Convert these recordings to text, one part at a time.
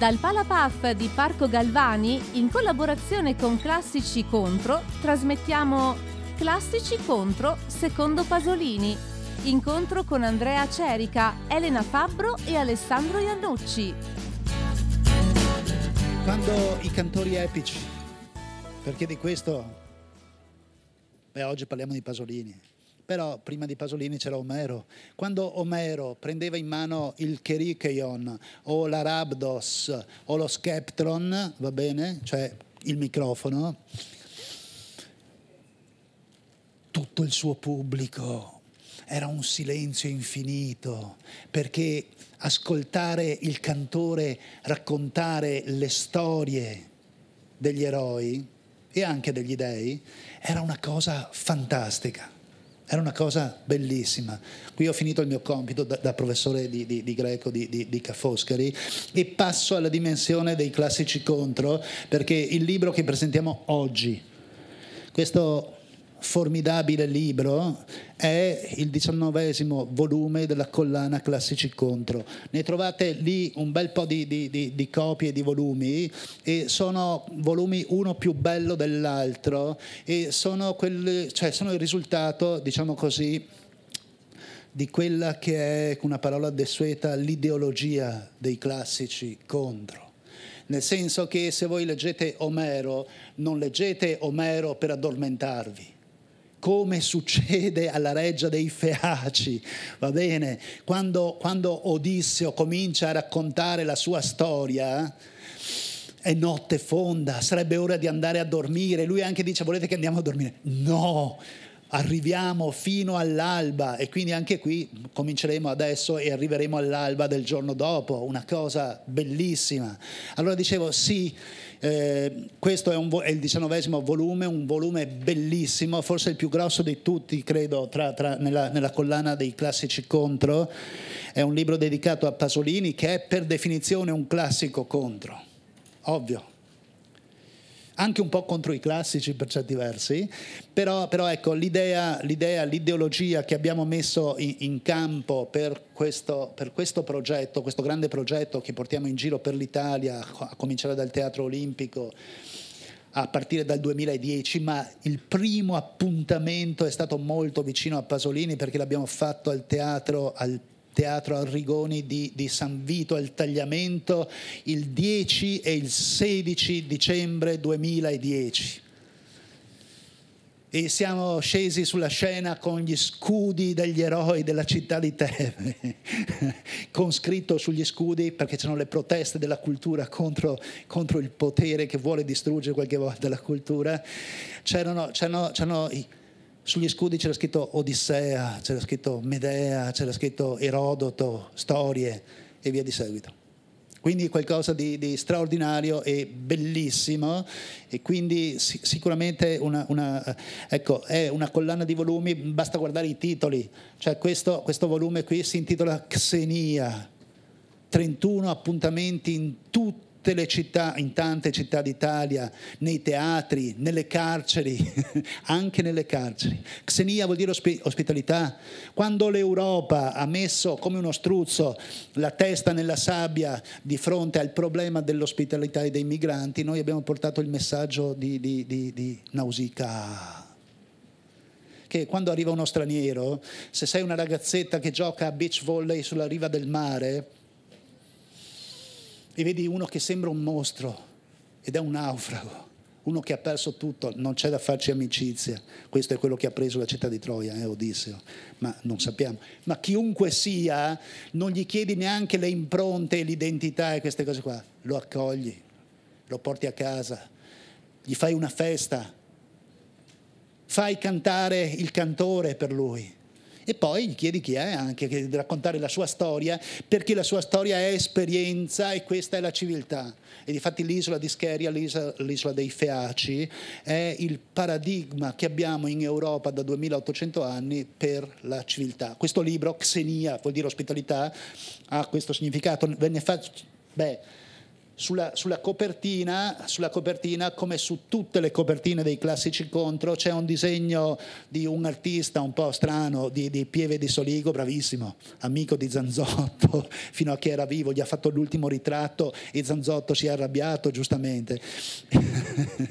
Dal Palapaf di Parco Galvani, in collaborazione con Classici Contro, trasmettiamo Classici Contro secondo Pasolini. Incontro con Andrea Cerica, Elena Fabbro e Alessandro Iannucci. Quando i cantori epici, perché di questo, beh oggi parliamo di Pasolini, però prima di Pasolini c'era Omero. Quando Omero prendeva in mano il Kerikeion o l'Arabdos o lo Skeptron, va bene? Cioè il microfono, tutto il suo pubblico era un silenzio infinito, perché ascoltare il cantore raccontare le storie degli eroi e anche degli dei era una cosa fantastica. Era una cosa bellissima. Qui ho finito il mio compito da, da professore di, di, di greco di, di, Ca' Foscari e passo alla dimensione dei classici contro perché il libro che presentiamo oggi, questo formidabile libro è il diciannovesimo volume della collana Classici Contro. Ne trovate lì un bel po' di, di, di, di, copie di volumi e sono volumi uno più bello dell'altro e sono, quelli, cioè sono il risultato, diciamo così, di quella che è, con una parola desueta, l'ideologia dei classici contro nel senso che se voi leggete Omero, non leggete Omero per addormentarvi, come succede alla reggia dei Feaci, va bene? Quando, quando Odisseo comincia a raccontare la sua storia, è notte fonda, sarebbe ora di andare a dormire. Lui anche dice, volete che andiamo a dormire? No, arriviamo fino all'alba e quindi anche qui cominceremo adesso e arriveremo all'alba del giorno dopo, una cosa bellissima. Allora dicevo, sì, eh, questo è, un, è, il diciannovesimo volume, un volume bellissimo, forse il più grosso di tutti, credo, tra, tra, nella, nella collana dei classici contro. È un libro dedicato a Pasolini che è per definizione un classico contro, ovvio anche un po' contro i classici per certi versi, però, però ecco, l'idea, l'idea, l'ideologia che abbiamo messo in, in campo per questo, per questo, progetto, questo grande progetto che portiamo in giro per l'Italia, a cominciare dal Teatro Olimpico, a partire dal 2010, ma il primo appuntamento è stato molto vicino a Pasolini perché l'abbiamo fatto al teatro, al Teatro Arrigoni di, di, San Vito al Tagliamento il 10 e il 16 dicembre 2010. E siamo scesi sulla scena con gli scudi degli eroi della città di Teve, con scritto sugli scudi, perché c'erano le proteste della cultura contro, contro il potere che vuole distruggere qualche volta la cultura. C'erano, c'erano, c'erano sugli scudi c'era scritto Odissea, c'era scritto Medea, c'era scritto Erodoto, storie e via di seguito. Quindi qualcosa di, di straordinario e bellissimo e quindi sicuramente una, una, ecco, è una collana di volumi, basta guardare i titoli, cioè questo, questo volume qui si intitola Xenia, 31 appuntamenti in tutti tutte le città, in tante città d'Italia, nei teatri, nelle carceri, anche nelle carceri. Xenia vuol dire ospitalità. Quando l'Europa ha messo come uno struzzo la testa nella sabbia di fronte al problema dell'ospitalità e dei migranti, noi abbiamo portato il messaggio di, di, di, di Nausicaa che quando arriva uno straniero, se sei una ragazzetta che gioca a beach volley sulla riva del mare, e vedi uno che sembra un mostro ed è un naufrago, uno che ha perso tutto, non c'è da farci amicizia. Questo è quello che ha preso la città di Troia, eh, Odisseo, ma non sappiamo. Ma chiunque sia, non gli chiedi neanche le impronte, l'identità e queste cose qua, lo accogli, lo porti a casa, gli fai una festa, fai cantare il cantore per lui e poi gli chiedi chi è anche, di raccontare la sua storia, perché la sua storia è esperienza e questa è la civiltà. E difatti l'isola di Scheria, l'isola, l'isola dei Feaci, è il paradigma che abbiamo in Europa da 2800 anni per la civiltà. Questo libro, Xenia, vuol dire ospitalità, ha questo significato. Venne fatto, beh, sulla, sulla, copertina, sulla, copertina, come su tutte le copertine dei classici contro, c'è un disegno di un artista un po' strano, di, di Pieve di Soligo, bravissimo, amico di Zanzotto, fino a che era vivo, gli ha fatto l'ultimo ritratto e Zanzotto si è arrabbiato, giustamente. e,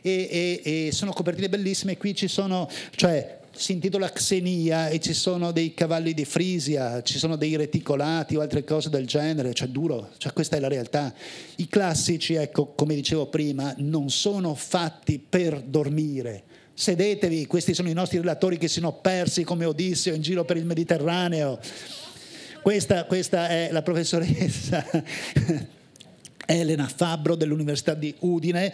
e, e, sono copertine bellissime, qui ci sono, cioè si intitola Xenia e ci sono dei cavalli di Frisia, ci sono dei reticolati o altre cose del genere, cioè duro, cioè questa è la realtà. I classici, ecco, come dicevo prima, non sono fatti per dormire. Sedetevi, questi sono i nostri relatori che si sono persi come Odisseo in giro per il Mediterraneo. Questa, questa è la professoressa Elena Fabbro dell'Università di Udine,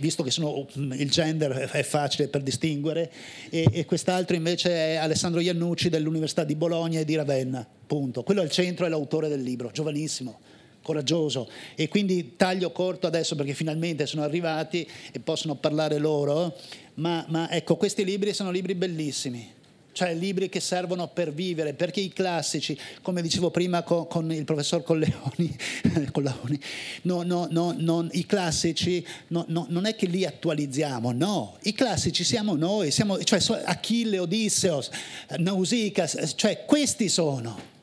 visto che sono, mm, il gender è facile per distinguere, e, e, quest'altro invece è Alessandro Iannucci dell'Università di Bologna e di Ravenna. Punto. Quello il centro, è l'autore del libro, giovanissimo coraggioso e quindi taglio corto adesso perché finalmente sono arrivati e possono parlare loro, ma, ma ecco questi libri sono libri bellissimi, cioè libri che servono per vivere, perché i classici, come dicevo prima con, con il professor Colleoni, Colleoni no, no, no, non, i classici non è che li attualizziamo, no, i classici siamo noi, siamo, cioè Achille, Odisseo, Nausicaa, cioè questi sono.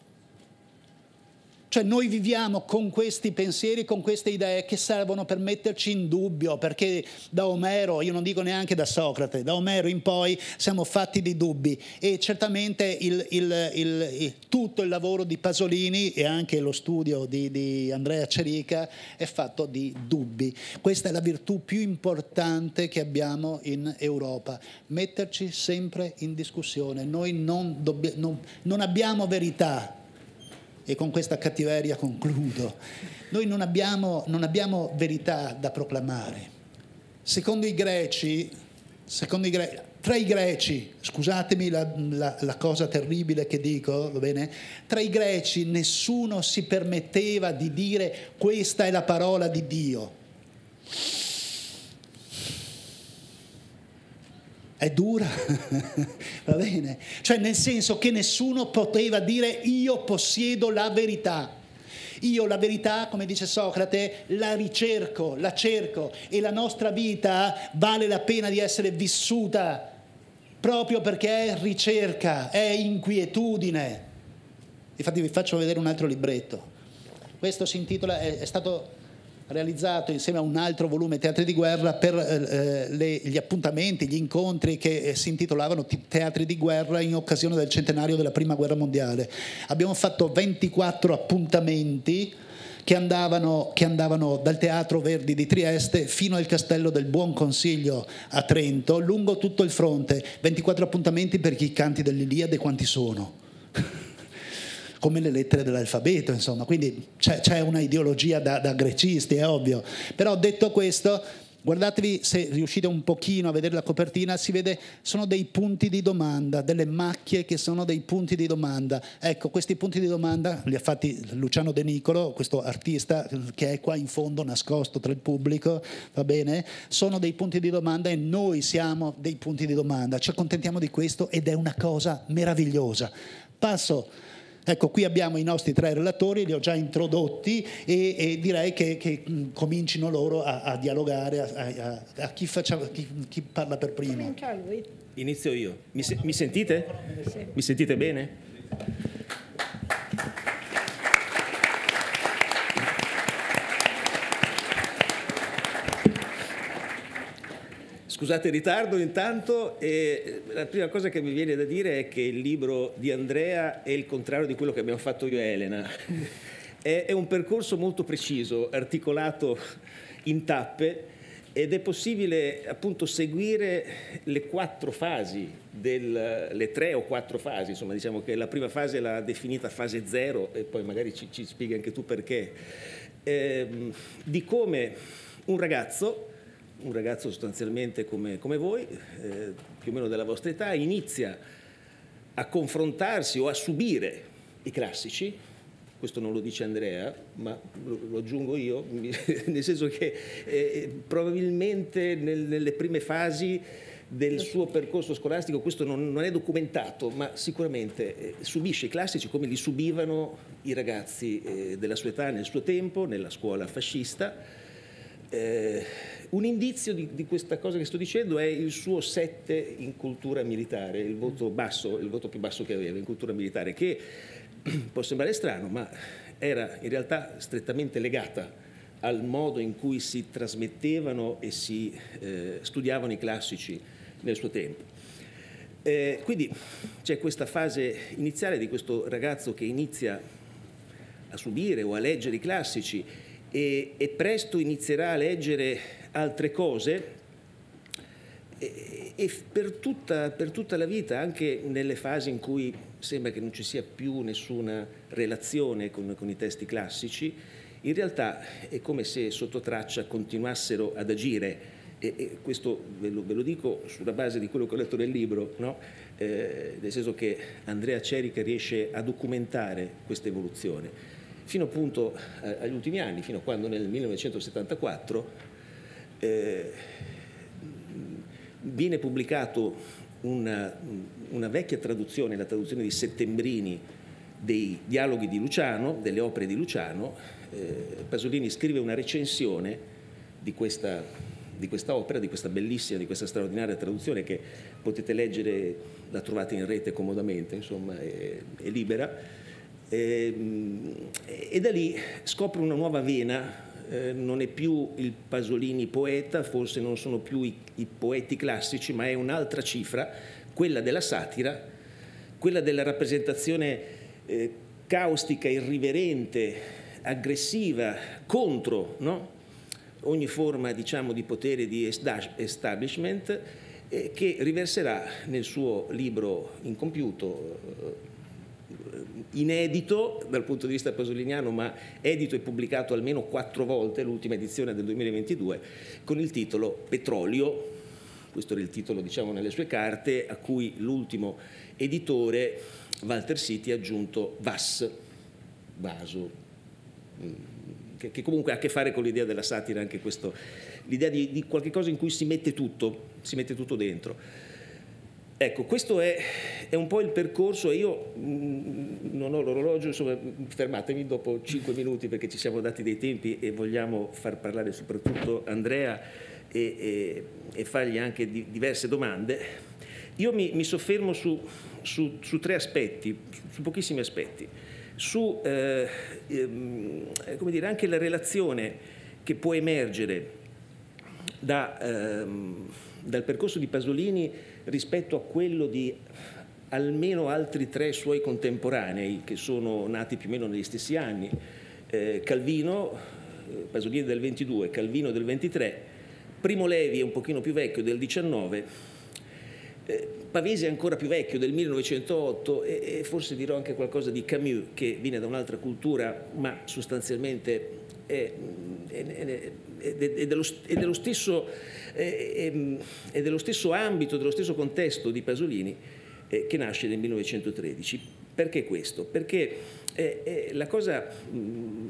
Cioè noi viviamo con questi pensieri, con queste idee che servono per metterci in dubbio, perché da Omero, io non dico neanche da Socrate, da Omero in poi siamo fatti di dubbi e certamente il, il, il, tutto il lavoro di Pasolini e anche lo studio di, di Andrea Cerica è fatto di dubbi. Questa è la virtù più importante che abbiamo in Europa, metterci sempre in discussione. Noi non, dobb- non, non abbiamo verità e con questa cattiveria concludo, noi non abbiamo, non abbiamo verità da proclamare. Secondo i greci, secondo i greci tra i greci, scusatemi la, la, la, cosa terribile che dico, va bene? Tra i greci nessuno si permetteva di dire questa è la parola di Dio è dura, va bene? Cioè nel senso che nessuno poteva dire io possiedo la verità. Io la verità, come dice Socrate, la ricerco, la cerco e la nostra vita vale la pena di essere vissuta proprio perché è ricerca, è inquietudine. Infatti vi faccio vedere un altro libretto. Questo si intitola, è, è stato realizzato insieme a un altro volume Teatri di guerra per eh, le, gli appuntamenti, gli incontri che eh, si intitolavano Teatri di guerra in occasione del centenario della Prima Guerra Mondiale. Abbiamo fatto 24 appuntamenti che andavano, che andavano, dal Teatro Verdi di Trieste fino al Castello del Buon Consiglio a Trento, lungo tutto il fronte. 24 appuntamenti per chi canti dell'Iliade, quanti sono? Come le lettere dell'alfabeto, insomma, quindi c'è, c'è una ideologia da, da grecisti, è ovvio. Però detto questo, Guardatevi se riuscite un pochino a vedere la copertina, si vede sono dei punti di domanda, delle macchie che sono dei punti di domanda. Ecco, questi punti di domanda li ha fatti Luciano De Nicolo, questo artista che è qua in fondo nascosto tra il pubblico, va bene? Sono dei punti di domanda e noi siamo dei punti di domanda. Ci accontentiamo di questo ed è una cosa meravigliosa. Passo Ecco, qui abbiamo i nostri tre relatori, li ho già introdotti e, e direi che, che, comincino loro a, a dialogare, a, a, a chi, faccia, chi, chi, parla per primo. Inizio io. Mi, se, mi sentite? Mi sentite bene? Scusate il ritardo intanto, e la prima cosa che mi viene da dire è che il libro di Andrea è il contrario di quello che abbiamo fatto io e Elena. È, è un percorso molto preciso, articolato in tappe ed è possibile appunto seguire le quattro fasi, del, le tre o quattro fasi, insomma diciamo che la prima fase l'ha definita fase zero e poi magari ci, ci spieghi anche tu perché, eh, di come un ragazzo un ragazzo sostanzialmente come, come voi, eh, più o meno della vostra età, inizia a confrontarsi o a subire i classici, questo non lo dice Andrea, ma lo, lo aggiungo io, nel senso che eh, probabilmente nel, nelle prime fasi del suo percorso scolastico, questo non, non è documentato, ma sicuramente eh, subisce i classici come li subivano i ragazzi eh, della sua età nel suo tempo, nella scuola fascista. Un indizio di, di, questa cosa che sto dicendo è il suo 7 in cultura militare, il voto basso, il voto più basso che aveva in cultura militare, che può sembrare strano, ma era in realtà strettamente legata al modo in cui si trasmettevano e si eh, studiavano i classici nel suo tempo. Eh, quindi c'è questa fase iniziale di questo ragazzo che inizia a subire o a leggere i classici e, e presto inizierà a leggere altre cose e, per, tutta, per tutta la vita, anche nelle fasi in cui sembra che non ci sia più nessuna relazione con, con i testi classici, in realtà è come se sotto traccia continuassero ad agire e, e questo ve lo, ve lo, dico sulla base di quello che ho letto nel libro, no? eh, nel senso che Andrea Cerica riesce a documentare questa evoluzione fino appunto eh, agli ultimi anni, fino a quando nel 1974 eh, viene pubblicato una, una, vecchia traduzione, la traduzione di Settembrini dei dialoghi di Luciano, delle opere di Luciano. Eh, Pasolini scrive una recensione di questa di questa opera, di questa bellissima, di questa straordinaria traduzione che potete leggere, la trovate in rete comodamente, insomma, è, è libera. E, e, da lì scopre una nuova vena, eh, non è più il Pasolini poeta, forse non sono più i, i poeti classici, ma è un'altra cifra, quella della satira, quella della rappresentazione eh, caustica, irriverente, aggressiva contro no? ogni forma diciamo, di potere di establishment eh, che riverserà nel suo libro incompiuto, eh, inedito dal punto di vista pasoliniano, ma edito e pubblicato almeno quattro volte, l'ultima edizione del 2022, con il titolo Petrolio, questo era il titolo diciamo, nelle sue carte, a cui l'ultimo editore, Walter City, ha aggiunto VAS, vaso, mm, che, comunque ha a che fare con l'idea della satira, anche questo, l'idea di, di qualche cosa in cui si mette tutto, si mette tutto dentro. Ecco, questo è, è, un po' il percorso e io mh, mm, non ho l'orologio, insomma, fermatemi dopo cinque minuti perché ci siamo dati dei tempi e vogliamo far parlare soprattutto Andrea e, e, e fargli anche di, diverse domande. Io mi, mi soffermo su, su, su, tre aspetti, su, su pochissimi aspetti su eh, ehm, come dire, anche la relazione che può emergere da, ehm, dal percorso di Pasolini rispetto a quello di almeno altri tre suoi contemporanei che sono nati più o meno negli stessi anni, eh, Calvino, eh, Pasolini del 22, Calvino del 23, Primo Levi è un pochino più vecchio del 19 eh, Pavese è ancora più vecchio, del 1908, e, e, forse dirò anche qualcosa di Camus, che viene da un'altra cultura, ma sostanzialmente è, è, è, è dello, dello, stesso, dello, stesso, ambito, dello stesso contesto di Pasolini, eh, che nasce nel 1913. Perché questo? Perché la cosa mm,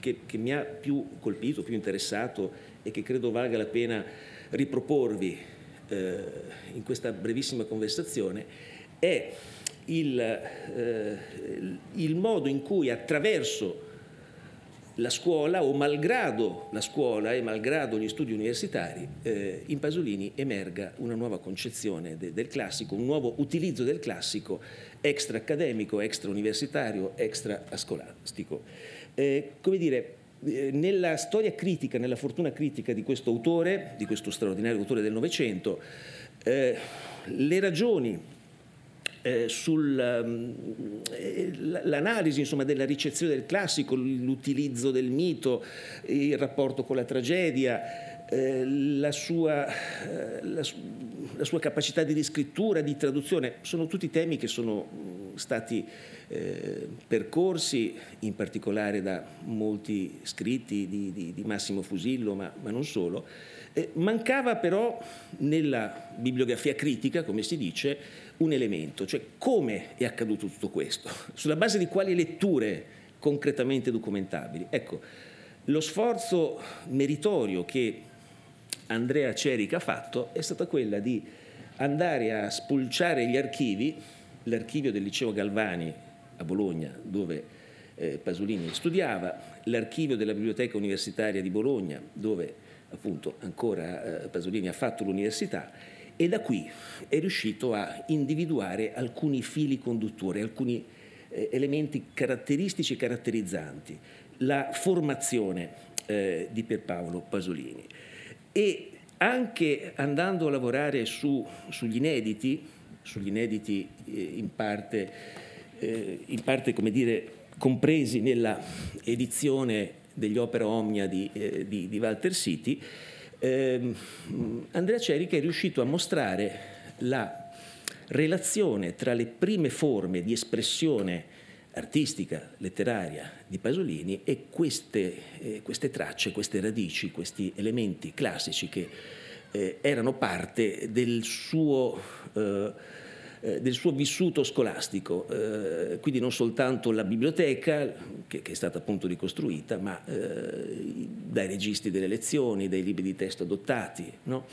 che, che mi ha più colpito, più interessato e che credo valga la pena riproporvi eh, in questa brevissima conversazione è il, eh, il modo in cui attraverso la scuola o malgrado la scuola e malgrado gli studi universitari, eh, in Pasolini emerga una nuova concezione de, del classico, un nuovo utilizzo del classico extra accademico, extra universitario, extra scolastico. Eh, come dire, nella storia critica, nella fortuna critica di questo autore, di questo straordinario autore del Novecento, eh, le ragioni eh, sull'analisi mm, della ricezione del classico, l'utilizzo del mito, il rapporto con la tragedia, eh, la, sua, eh, la, la, sua, capacità di riscrittura, di traduzione, sono tutti temi che sono mm, stati eh, percorsi, in particolare da molti scritti di, di, di Massimo Fusillo, ma, ma non solo. Eh, mancava però nella bibliografia critica, come si dice, un elemento, cioè come è accaduto tutto questo, sulla base di quali letture concretamente documentabili. Ecco, lo sforzo meritorio che Andrea Cerica ha fatto è stata quella di andare a spulciare gli archivi, l'archivio del liceo Galvani a Bologna, dove eh, Pasolini studiava, l'archivio della Biblioteca Universitaria di Bologna, dove appunto ancora eh, Pasolini ha fatto l'università, e da qui è riuscito a individuare alcuni fili conduttori, alcuni eh, elementi caratteristici e caratterizzanti, la formazione di Pierpaolo Pasolini. E anche andando a lavorare su, sugli inediti, sugli inediti eh, in parte, eh, in parte dire, compresi nella edizione degli opera omnia di, eh, di, di Walter City, ehm, Andrea Cerica è riuscito a mostrare la relazione tra le prime forme di espressione artistica, letteraria di Pasolini e queste, eh, queste tracce, queste radici, questi elementi classici che eh, erano parte del suo, eh, eh del suo vissuto scolastico, eh, quindi non soltanto la biblioteca, che, che, è stata appunto ricostruita, ma eh, dai registri delle lezioni, dai libri di testo adottati, no?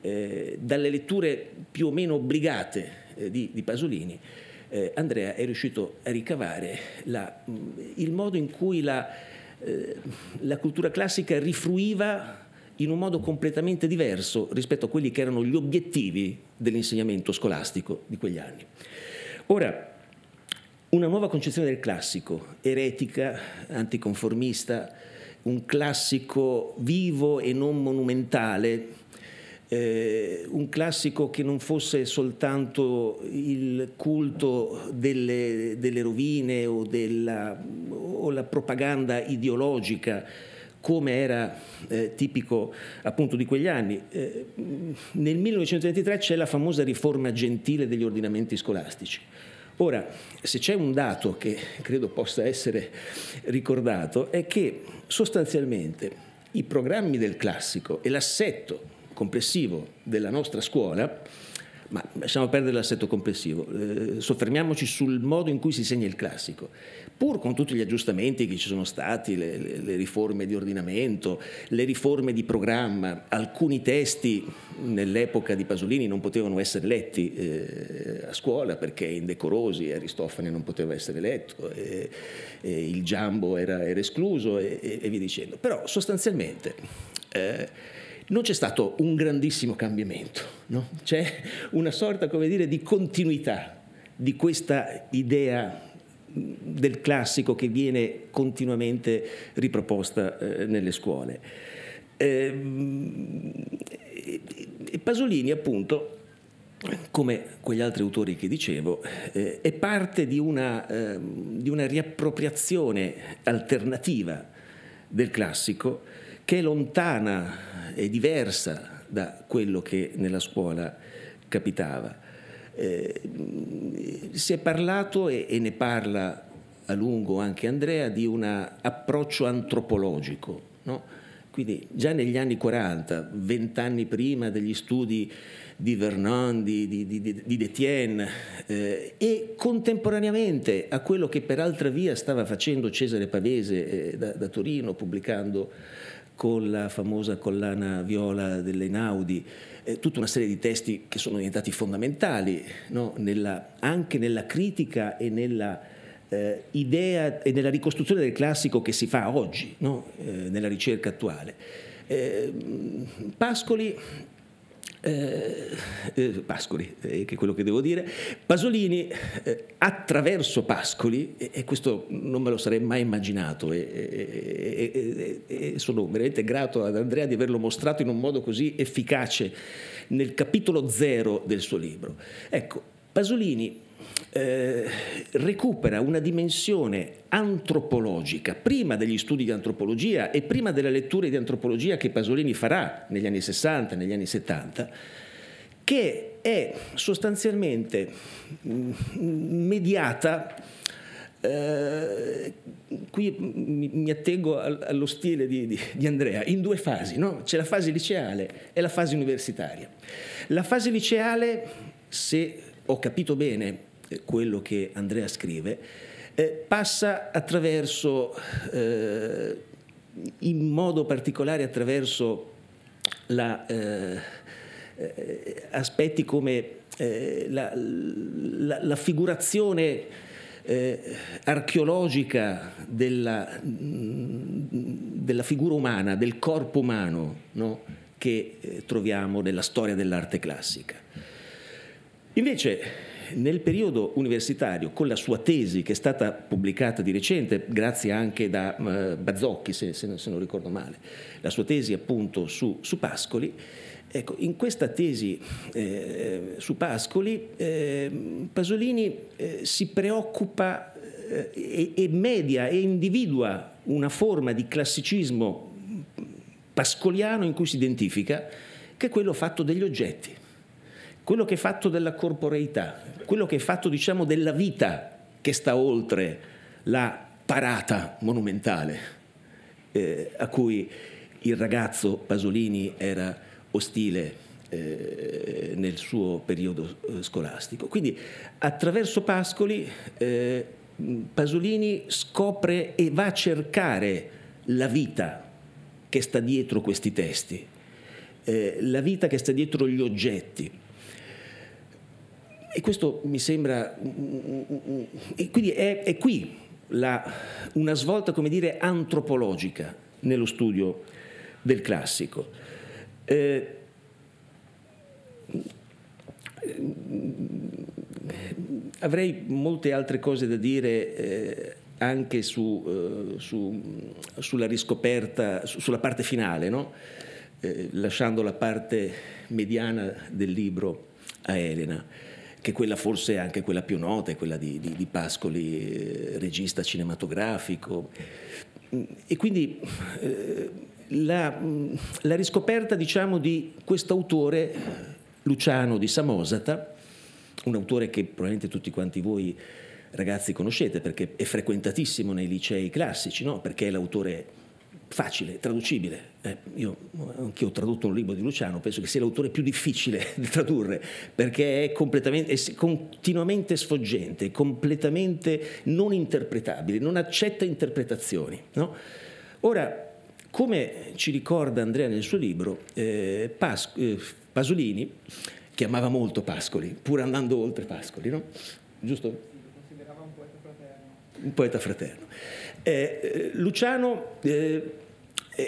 dalle letture più o meno obbligate di, di Pasolini eh, Andrea è riuscito a ricavare la, il modo in cui la, eh, la cultura classica rifluiva in un modo completamente diverso rispetto a quelli che erano gli obiettivi dell'insegnamento scolastico di quegli anni. Ora, una nuova concezione del classico, eretica, anticonformista, un classico vivo e non monumentale, eh, un classico che non fosse soltanto il culto delle, delle rovine o, della, o la propaganda ideologica come era eh, tipico appunto di quegli anni. Eh, nel 1923 c'è la famosa riforma gentile degli ordinamenti scolastici. Ora, se c'è un dato che credo possa essere ricordato è che sostanzialmente i programmi del classico e l'assetto complessivo della nostra scuola, ma lasciamo perdere l'assetto complessivo, eh, soffermiamoci sul modo in cui si segna il classico. Pur con tutti gli aggiustamenti che ci sono stati, le, le, le riforme di ordinamento, le riforme di programma, alcuni testi nell'epoca di Pasolini non potevano essere letti eh, a scuola perché indecorosi, Aristofane non poteva essere letto, e, e il Giambo era, era escluso e, e, via dicendo. Però sostanzialmente... Eh, non c'è stato un grandissimo cambiamento, no? c'è una sorta dire, di continuità di questa idea del classico che viene continuamente riproposta eh, nelle scuole. Eh, Pasolini, appunto, come quegli altri autori che dicevo, eh, è parte di una, ehm, di una riappropriazione alternativa del classico che è lontana e diversa da quello che nella scuola capitava. Eh, si è parlato e, e, ne parla a lungo anche Andrea di un approccio antropologico. No? Quindi già negli anni 40, vent'anni prima degli studi di Vernon, di, di, di, di Detienne eh, e contemporaneamente a quello che per altra via stava facendo Cesare Pavese eh, da, da Torino, pubblicando con la famosa collana viola dell'Einaudi, eh, tutta una serie di testi che sono diventati fondamentali no? nella, anche nella critica e nella eh, idea e nella ricostruzione del classico che si fa oggi, no? eh, nella ricerca attuale. Eh, Pascoli eh, eh, Pascoli, eh, che è quello che devo dire, Pasolini eh, attraverso Pascoli, e, questo non me lo sarei mai immaginato, e, sono veramente grato ad Andrea di averlo mostrato in un modo così efficace nel capitolo zero del suo libro. Ecco, Pasolini eh, recupera una dimensione antropologica prima degli studi di antropologia e prima delle letture di antropologia che Pasolini farà negli anni 60, negli anni 70, che è sostanzialmente mm, mediata eh, qui mi, mi, attengo allo stile di, di, di Andrea, in due fasi, no? c'è la fase liceale e la fase universitaria. La fase liceale, se ho capito bene, quello che Andrea scrive, eh, passa attraverso, eh, in modo particolare attraverso la, eh, eh, aspetti come eh, la, la, la, figurazione eh, archeologica della, della, figura umana, del corpo umano no? che eh, troviamo nella storia dell'arte classica. Invece nel periodo universitario, con la sua tesi che è stata pubblicata di recente, grazie anche da uh, Bazzocchi, se, se, se, non ricordo male, la sua tesi appunto su, su Pascoli, ecco, in questa tesi eh, su Pascoli, eh, Pasolini eh, si preoccupa eh, e, e media e individua una forma di classicismo pascoliano in cui si identifica, che è quello fatto degli oggetti quello che è fatto della corporeità, quello che è fatto diciamo della vita che sta oltre la parata monumentale eh, a cui il ragazzo Pasolini era ostile eh, nel suo periodo eh, scolastico. Quindi attraverso Pascoli eh, Pasolini scopre e va a cercare la vita che sta dietro questi testi, eh, la vita che sta dietro gli oggetti. E questo mi sembra... E quindi è, è qui la, una svolta, come dire, antropologica nello studio del classico. Eh, avrei molte altre cose da dire eh, anche su, eh, su, sulla riscoperta, su, sulla parte finale, no? Eh, lasciando la parte mediana del libro a Elena che quella forse è anche quella più nota, è quella di, di, di Pascoli, eh, regista cinematografico. E quindi eh, la, la, riscoperta diciamo, di questo autore, Luciano di Samosata, un autore che probabilmente tutti quanti voi ragazzi conoscete perché è frequentatissimo nei licei classici, no? perché è l'autore facile, traducibile. Eh, io anche ho tradotto un libro di Luciano, penso che sia l'autore più difficile da tradurre, perché è, è continuamente sfoggente, completamente non interpretabile, non accetta interpretazioni. No? Ora, come ci ricorda Andrea nel suo libro, eh, Pas- eh, Pasolini, che amava molto Pascoli, pur andando oltre Pascoli, no? Giusto? Lo considerava un poeta fraterno. Un poeta fraterno. Eh, eh Luciano eh,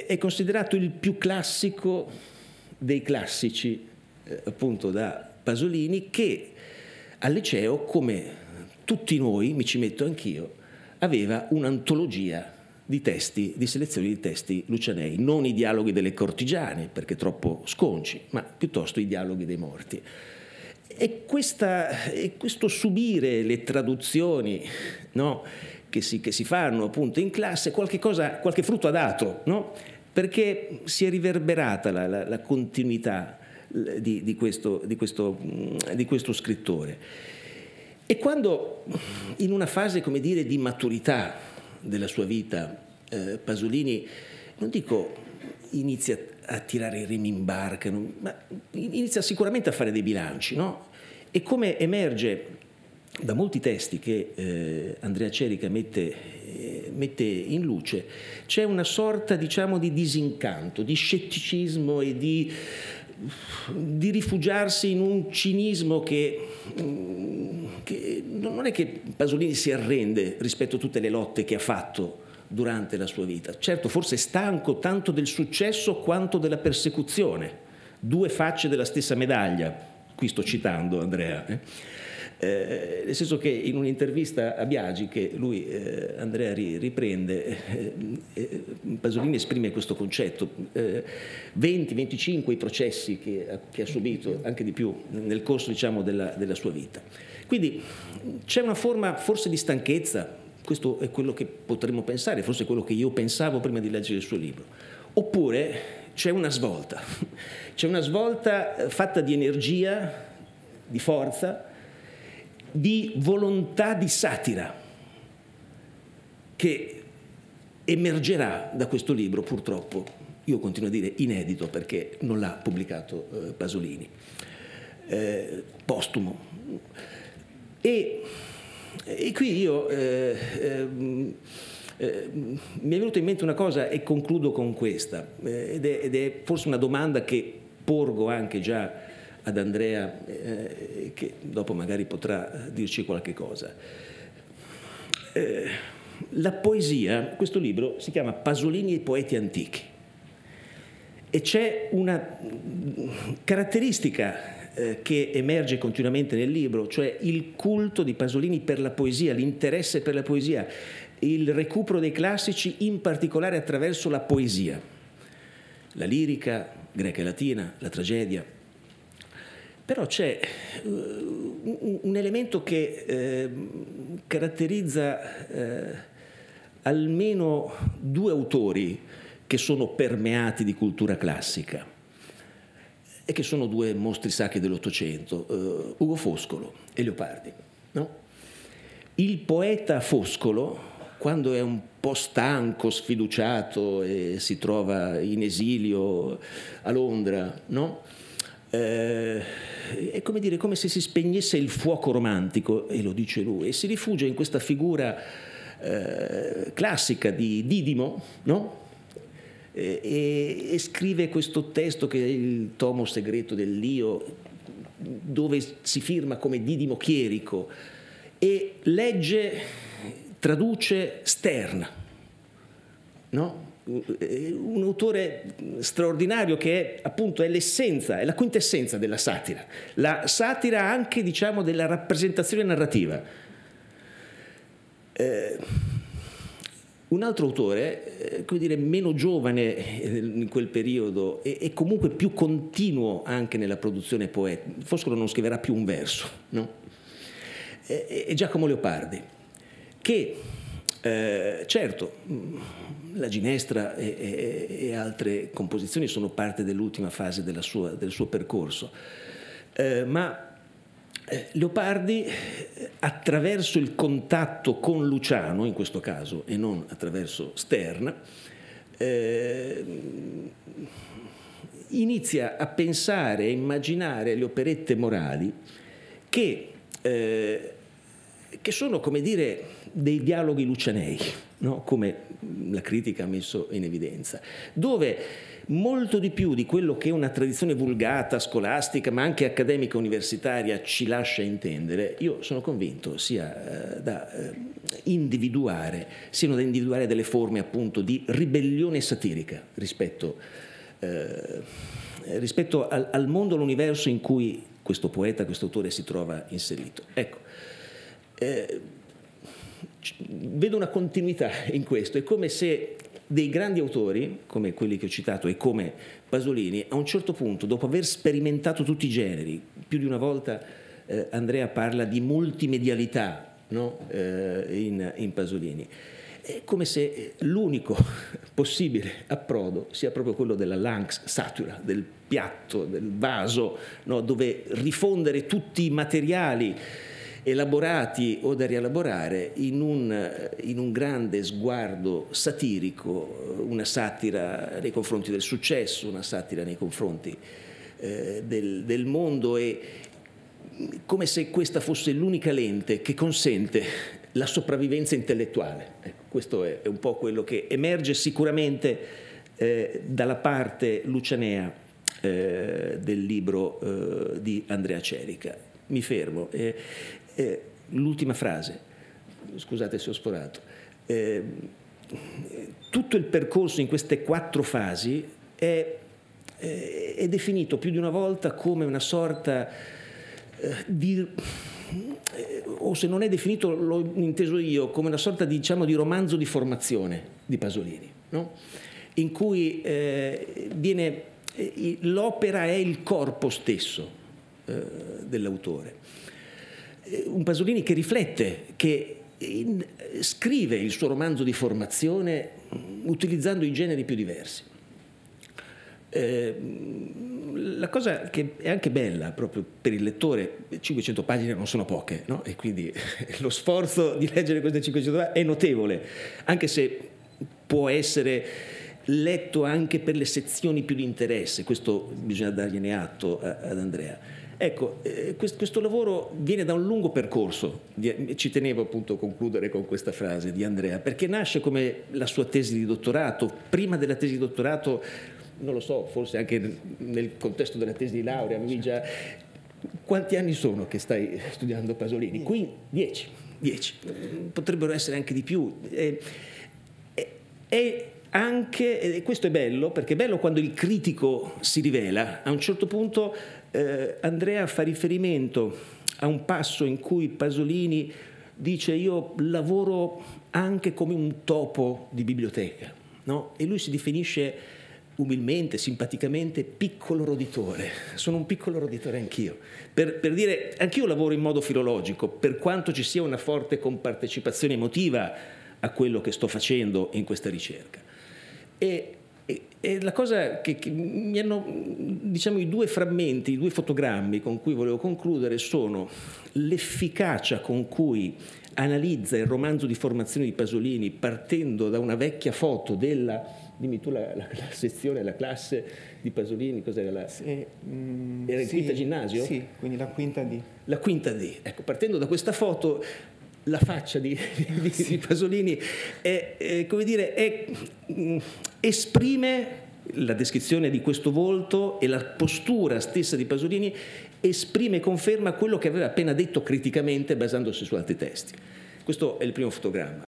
è considerato il più classico dei classici, eh, appunto da Pasolini, che al liceo, come tutti noi, mi ci metto anch'io, aveva un'antologia di testi, di selezioni di testi lucianei, non i dialoghi delle cortigiane, perché troppo sconci, ma piuttosto i dialoghi dei morti. E, questa, e questo subire le traduzioni, no? Che si, che si fanno appunto in classe, qualche, cosa, qualche frutto ha dato, no? perché si è riverberata la, la, la continuità di, di, questo, di, questo, di, questo, scrittore. E quando in una fase, come dire, di maturità della sua vita, eh, Pasolini, non dico inizia a tirare i remi in barca, ma inizia sicuramente a fare dei bilanci, no? E come emerge da molti testi che eh, Andrea Cerica mette, eh, mette, in luce, c'è una sorta diciamo, di disincanto, di scetticismo e di, di rifugiarsi in un cinismo che, mm, che, non è che Pasolini si arrende rispetto a tutte le lotte che ha fatto durante la sua vita. Certo, forse è stanco tanto del successo quanto della persecuzione, due facce della stessa medaglia. Qui sto citando Andrea. Eh? Eh, nel senso che in un'intervista a Biagi, che lui, eh, Andrea, ri, riprende, eh, eh Pasolini esprime questo concetto. 20-25 eh, i processi che, che, ha subito, anche di più, nel corso diciamo, della, della sua vita. Quindi c'è una forma forse di stanchezza, questo è quello che potremmo pensare, forse quello che io pensavo prima di leggere il suo libro. Oppure c'è una svolta, c'è una svolta fatta di energia, di forza, di volontà di satira che emergerà da questo libro, purtroppo, io continuo a dire inedito perché non l'ha pubblicato eh, Pasolini, eh, postumo. E, e, qui io eh, Eh, mi è venuta in mente una cosa e concludo con questa, eh, ed, è, ed, è, forse una domanda che porgo anche già ad Andrea, eh, che dopo magari potrà dirci qualche cosa. Eh, la poesia, questo libro si chiama Pasolini e i poeti antichi e c'è una caratteristica eh, che emerge continuamente nel libro, cioè il culto di Pasolini per la poesia, l'interesse per la poesia, il recupero dei classici in particolare attraverso la poesia, la lirica greca e latina, la tragedia. Però c'è uh, un elemento che eh, caratterizza eh, almeno due autori che sono permeati di cultura classica e che sono due mostri sacri dell'Ottocento, uh, Ugo Foscolo e Leopardi. No? Il poeta Foscolo, quando è un po' stanco, sfiduciato e si trova in esilio a Londra, no? Eh, è come dire, come se si spegnesse il fuoco romantico, e lo dice lui, e si rifugia in questa figura eh, classica di Didimo, no? e, e, scrive questo testo che è il tomo segreto dell'Io, dove si firma come Didimo Chierico e legge, traduce Stern, no? Un autore straordinario che è appunto è l'essenza, è la quintessenza della satira, la satira anche diciamo della rappresentazione narrativa. Eh, un altro autore, eh, come dire, meno giovane eh, in quel periodo e, e, comunque più continuo anche nella produzione poetica, Foscolo non scriverà più un verso, no? è, è Giacomo Leopardi, che eh, certo la ginestra e, e, e, altre composizioni sono parte dell'ultima fase sua, del suo percorso, eh, ma eh, Leopardi, eh, attraverso il contatto con Luciano, in questo caso, e non attraverso Stern, eh, inizia a pensare, a immaginare le operette morali che, eh, che sono, come dire, dei dialoghi lucianei, no? come la critica ha messo in evidenza, dove molto di più di quello che una tradizione vulgata, scolastica, ma anche accademica universitaria ci lascia intendere, io sono convinto sia eh, da eh, individuare, siano da individuare delle forme appunto di ribellione satirica rispetto, eh, rispetto al, al mondo, all'universo in cui questo poeta, questo autore si trova inserito. Ecco, eh, vedo una continuità in questo, è come se dei grandi autori, come quelli che ho citato e come Pasolini, a un certo punto, dopo aver sperimentato tutti i generi, più di una volta eh, Andrea parla di multimedialità no? eh, in, in Pasolini, è come se l'unico possibile approdo sia proprio quello della Lanx satura, del piatto, del vaso, no? dove rifondere tutti i materiali elaborati o da rielaborare in un, in un grande sguardo satirico, una satira nei confronti del successo, una satira nei confronti eh, del, del mondo e come se questa fosse l'unica lente che consente la sopravvivenza intellettuale. Ecco, questo è, un po' quello che emerge sicuramente eh, dalla parte lucianea eh, del libro eh, di Andrea Cerica. Mi fermo. Eh, l'ultima frase, scusate se ho sporato. Eh, tutto il percorso in queste quattro fasi è, eh, è, definito più di una volta come una sorta eh, di eh, o se non è definito, l'ho inteso io, come una sorta diciamo, di romanzo di formazione di Pasolini, no? in cui eh, viene, l'opera è il corpo stesso eh, dell'autore. Eh, un Pasolini che riflette, che in, scrive il suo romanzo di formazione mm, utilizzando i generi più diversi. Eh, la cosa che è anche bella proprio per il lettore, 500 pagine non sono poche, no? e quindi lo sforzo di leggere queste 500 pagine è notevole, anche se può essere letto anche per le sezioni più di interesse, questo bisogna dargliene atto ad Andrea. Ecco, eh, questo lavoro viene da un lungo percorso, ci tenevo appunto a concludere con questa frase di Andrea, perché nasce come la sua tesi di dottorato, prima della tesi di dottorato, non lo so, forse anche nel contesto della tesi di laurea, già... Quanti anni sono che stai studiando Pasolini? Qui dieci, dieci, potrebbero essere anche di più. E, e, anche, e questo è bello, perché è bello quando il critico si rivela, a un certo punto eh, Andrea fa riferimento a un passo in cui Pasolini dice io lavoro anche come un topo di biblioteca, no? e lui si definisce umilmente, simpaticamente, piccolo roditore. Sono un piccolo roditore anch'io. Per, per, dire, anch'io lavoro in modo filologico, per quanto ci sia una forte compartecipazione emotiva a quello che sto facendo in questa ricerca. E e la cosa che, che, mi hanno, diciamo, i due frammenti, i due fotogrammi con cui volevo concludere sono l'efficacia con cui analizza il romanzo di formazione di Pasolini partendo da una vecchia foto della, dimmi tu la, la, la sezione, la classe di Pasolini, cos'era la... Sì, mm, era il sì, quinta ginnasio? Sì, quindi la quinta D. La quinta D, ecco, partendo da questa foto la faccia di, di, sì. di Pasolini è, è, come dire, è, mm, esprime la descrizione di questo volto e la postura stessa di Pasolini esprime e conferma quello che aveva appena detto criticamente basandosi su altri testi. Questo è il primo fotogramma.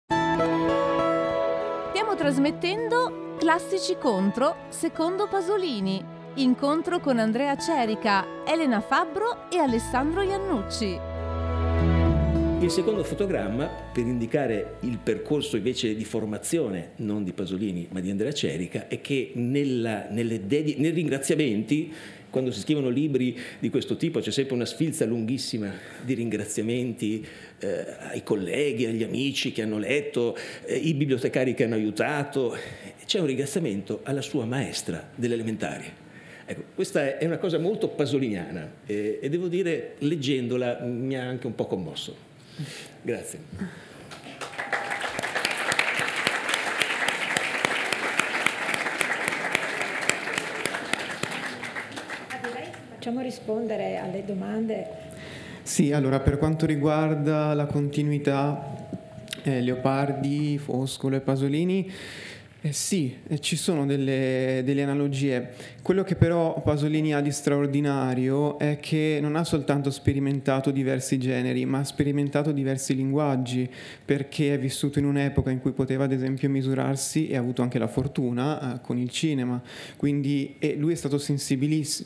Stiamo trasmettendo Classici contro secondo Pasolini. Incontro con Andrea Cerica, Elena Fabbro e Alessandro Iannucci. Il secondo fotogramma, per indicare il percorso invece di formazione, non di Pasolini, ma di Andrea Cerica, è che nella, dedi- nei ringraziamenti, quando si scrivono libri di questo tipo, c'è sempre una sfilza lunghissima di ringraziamenti eh, ai colleghi, agli amici che hanno letto, eh, i bibliotecari che hanno aiutato. C'è un ringraziamento alla sua maestra delle elementari. Ecco, questa è una cosa molto pasoliniana e, e devo dire, leggendola mi ha anche un po' commosso. Grazie. Facciamo rispondere alle domande. Sì, allora per quanto riguarda la continuità eh, Leopardi, Foscolo e Pasolini, eh sì, eh, ci sono delle, delle, analogie. Quello che però Pasolini ha di straordinario è che non ha soltanto sperimentato diversi generi, ma ha sperimentato diversi linguaggi, perché è vissuto in un'epoca in cui poteva ad esempio misurarsi e ha avuto anche la fortuna eh, con il cinema. Quindi lui è stato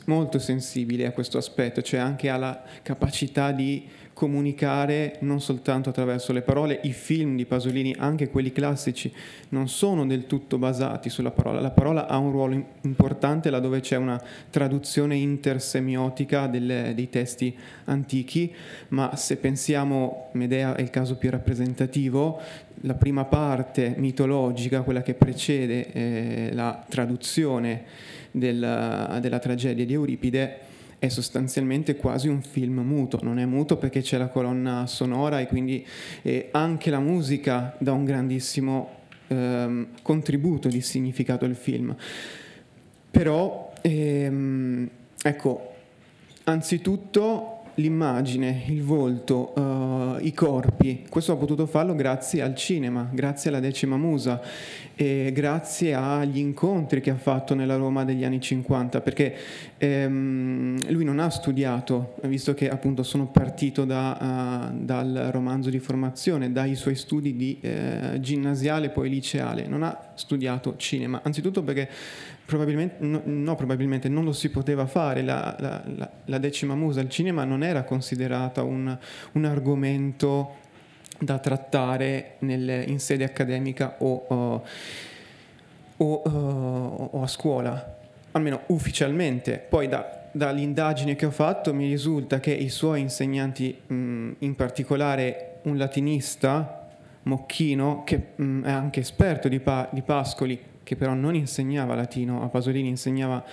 molto sensibile a questo aspetto, cioè anche alla capacità di comunicare non soltanto attraverso le parole, i film di Pasolini, anche quelli classici, non sono del tutto basati sulla parola. La parola ha un ruolo importante laddove c'è una traduzione intersemiotica delle, dei testi antichi, ma se pensiamo, Medea è il caso più rappresentativo, la prima parte mitologica, quella che precede eh, la traduzione della, della tragedia di Euripide, è sostanzialmente quasi un film muto, non è muto perché c'è la colonna sonora e quindi eh, anche la musica dà un grandissimo ehm, contributo di significato al film. Però, ehm, ecco, anzitutto l'immagine, il volto, uh, i corpi, questo ho potuto farlo grazie al cinema, grazie alla decima musa e grazie agli incontri che ha fatto nella Roma degli anni 50, perché ehm, lui non ha studiato, visto che appunto sono partito da, uh, dal romanzo di formazione, dai suoi studi di eh, ginnasiale poi liceale, non ha studiato cinema, anzitutto perché probabilmente, no, no, probabilmente non lo si poteva fare, la, la, la, la decima musa al cinema non era considerata un, un argomento da trattare nel, in sede accademica o, o, o, uh, o, a scuola, almeno ufficialmente. Poi da, dall'indagine che ho fatto mi risulta che i suoi insegnanti, mh, in particolare un latinista, Mocchino, che mh, è anche esperto di, pa- di Pascoli, che però non insegnava latino, a Pasolini insegnava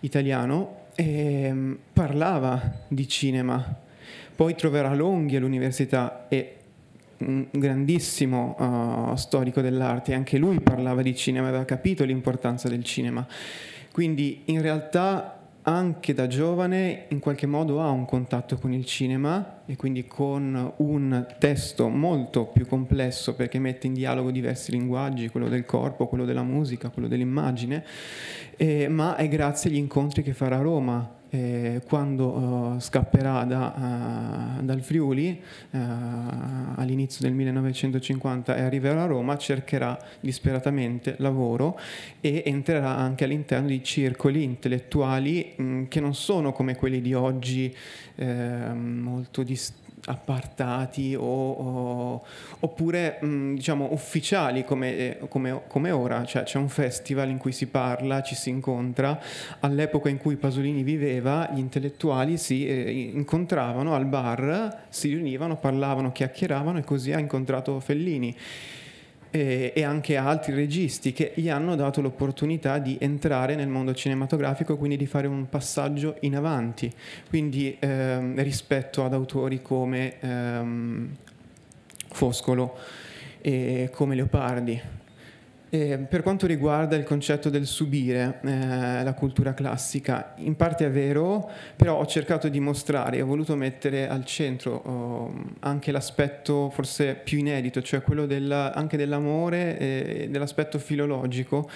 italiano, e, mh, parlava di cinema. Poi troverà Longhi all'università e un grandissimo uh, storico dell'arte, anche lui parlava di cinema, aveva capito l'importanza del cinema. Quindi in realtà anche da giovane in qualche modo ha un contatto con il cinema e quindi con un testo molto più complesso perché mette in dialogo diversi linguaggi, quello del corpo, quello della musica, quello dell'immagine, eh, ma è grazie agli incontri che farà a Roma eh, quando uh, scapperà da, uh, dal Friuli uh, all'inizio del 1950 e arriverà a Roma, cercherà disperatamente lavoro e entrerà anche all'interno di circoli intellettuali mh, che non sono come quelli di oggi eh, molto distinti appartati o, o, oppure mh, diciamo ufficiali come, eh, come, come, ora, cioè c'è un festival in cui si parla, ci si incontra, all'epoca in cui Pasolini viveva gli intellettuali si eh, incontravano al bar, si riunivano, parlavano, chiacchieravano e così ha incontrato Fellini e, e, anche altri registi che gli hanno dato l'opportunità di entrare nel mondo cinematografico, quindi di fare un passaggio in avanti, quindi ehm, rispetto ad autori come ehm, Foscolo e come Leopardi. Eh, per quanto riguarda il concetto del subire eh, la cultura classica, in parte è vero, però ho cercato di mostrare, ho voluto mettere al centro oh, anche l'aspetto forse più inedito, cioè quello della, anche dell'amore e dell'aspetto filologico,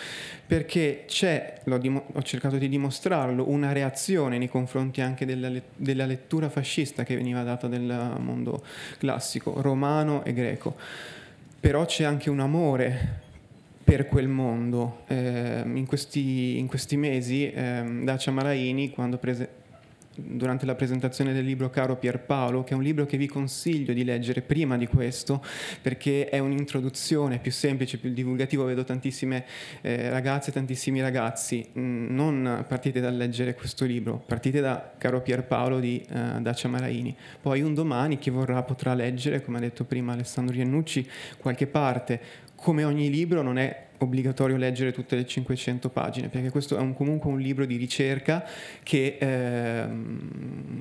perché c'è, dim- ho cercato di dimostrarlo, una reazione nei confronti anche della, della lettura fascista che veniva data del mondo classico, romano e greco. Però c'è anche un amore per quel mondo. Eh, in, questi, in, questi, mesi eh, Dacia Maraini, quando prese, durante la presentazione del libro Caro Pierpaolo, che è un libro che vi consiglio di leggere prima di questo, perché è un'introduzione più semplice, più divulgativo, vedo tantissime eh, ragazze, tantissimi ragazzi, mm, non partite dal leggere questo libro, partite da Caro Pierpaolo di eh, Dacia Maraini, poi un domani chi vorrà potrà leggere, come ha detto prima Alessandro Iannucci, qualche parte, come ogni libro non è obbligatorio leggere tutte le 500 pagine, perché questo è un, comunque un libro di ricerca che eh,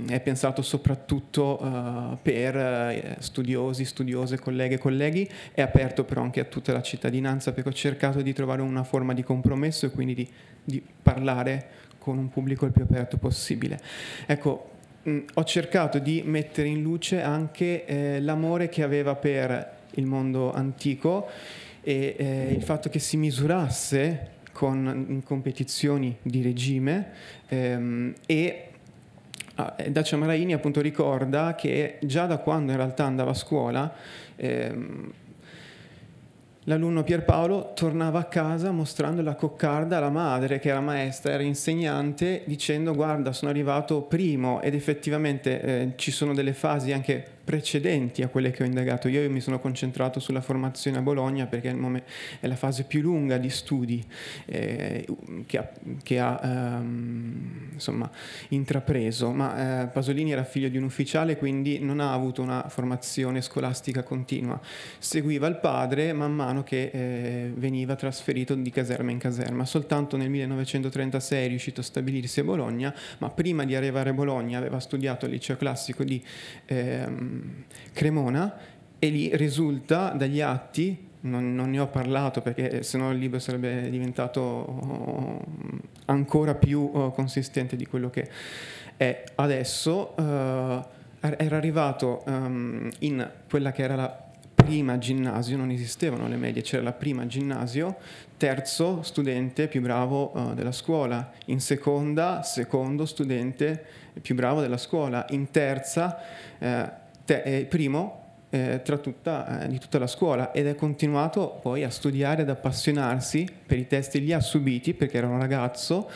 è pensato soprattutto uh, per uh, studiosi, studiose, colleghe e colleghi, è aperto però anche a tutta la cittadinanza, perché ho cercato di trovare una forma di compromesso e quindi di, di parlare con un pubblico il più aperto possibile. Ecco, mh, ho cercato di mettere in luce anche eh, l'amore che aveva per il mondo antico e eh, il fatto che si misurasse con, competizioni di regime ehm, e ah, Dacia Maraini appunto ricorda che già da quando in realtà andava a scuola ehm, l'alunno Pierpaolo tornava a casa mostrando la coccarda alla madre che era maestra, era insegnante, dicendo guarda sono arrivato primo. Ed effettivamente eh, ci sono delle fasi anche precedenti a quelle che ho indagato. Io mi sono concentrato sulla formazione a Bologna perché è la fase più lunga di studi eh, che ha, che ha ehm, insomma, intrapreso, ma eh, Pasolini era figlio di un ufficiale quindi non ha avuto una formazione scolastica continua. Seguiva il padre man mano che eh, veniva trasferito di caserma in caserma. Soltanto nel 1936 è riuscito a stabilirsi a Bologna, ma prima di arrivare a Bologna aveva studiato al liceo classico di ehm, Cremona e lì risulta dagli atti, non, non ne ho parlato perché se no il libro sarebbe diventato oh, ancora più oh, consistente di quello che è adesso, uh, era arrivato um, in quella che era la prima ginnasio, non esistevano le medie, c'era la prima ginnasio, terzo studente più bravo uh, della scuola, in seconda, secondo studente più bravo della scuola, in terza, uh, te, eh, primo eh, tutta, eh, di tutta la scuola ed è continuato poi a studiare, ad appassionarsi per i testi, li ha subiti perché era un ragazzo,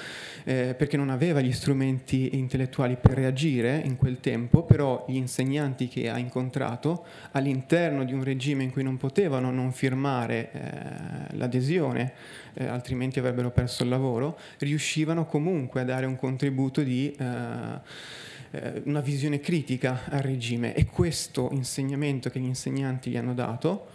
eh, perché non aveva gli strumenti intellettuali per reagire in quel tempo, però gli insegnanti che ha incontrato all'interno di un regime in cui non potevano non firmare eh, l'adesione, eh, altrimenti avrebbero perso il lavoro, riuscivano comunque a dare un contributo di eh, una visione critica al regime e questo insegnamento che gli insegnanti gli hanno dato,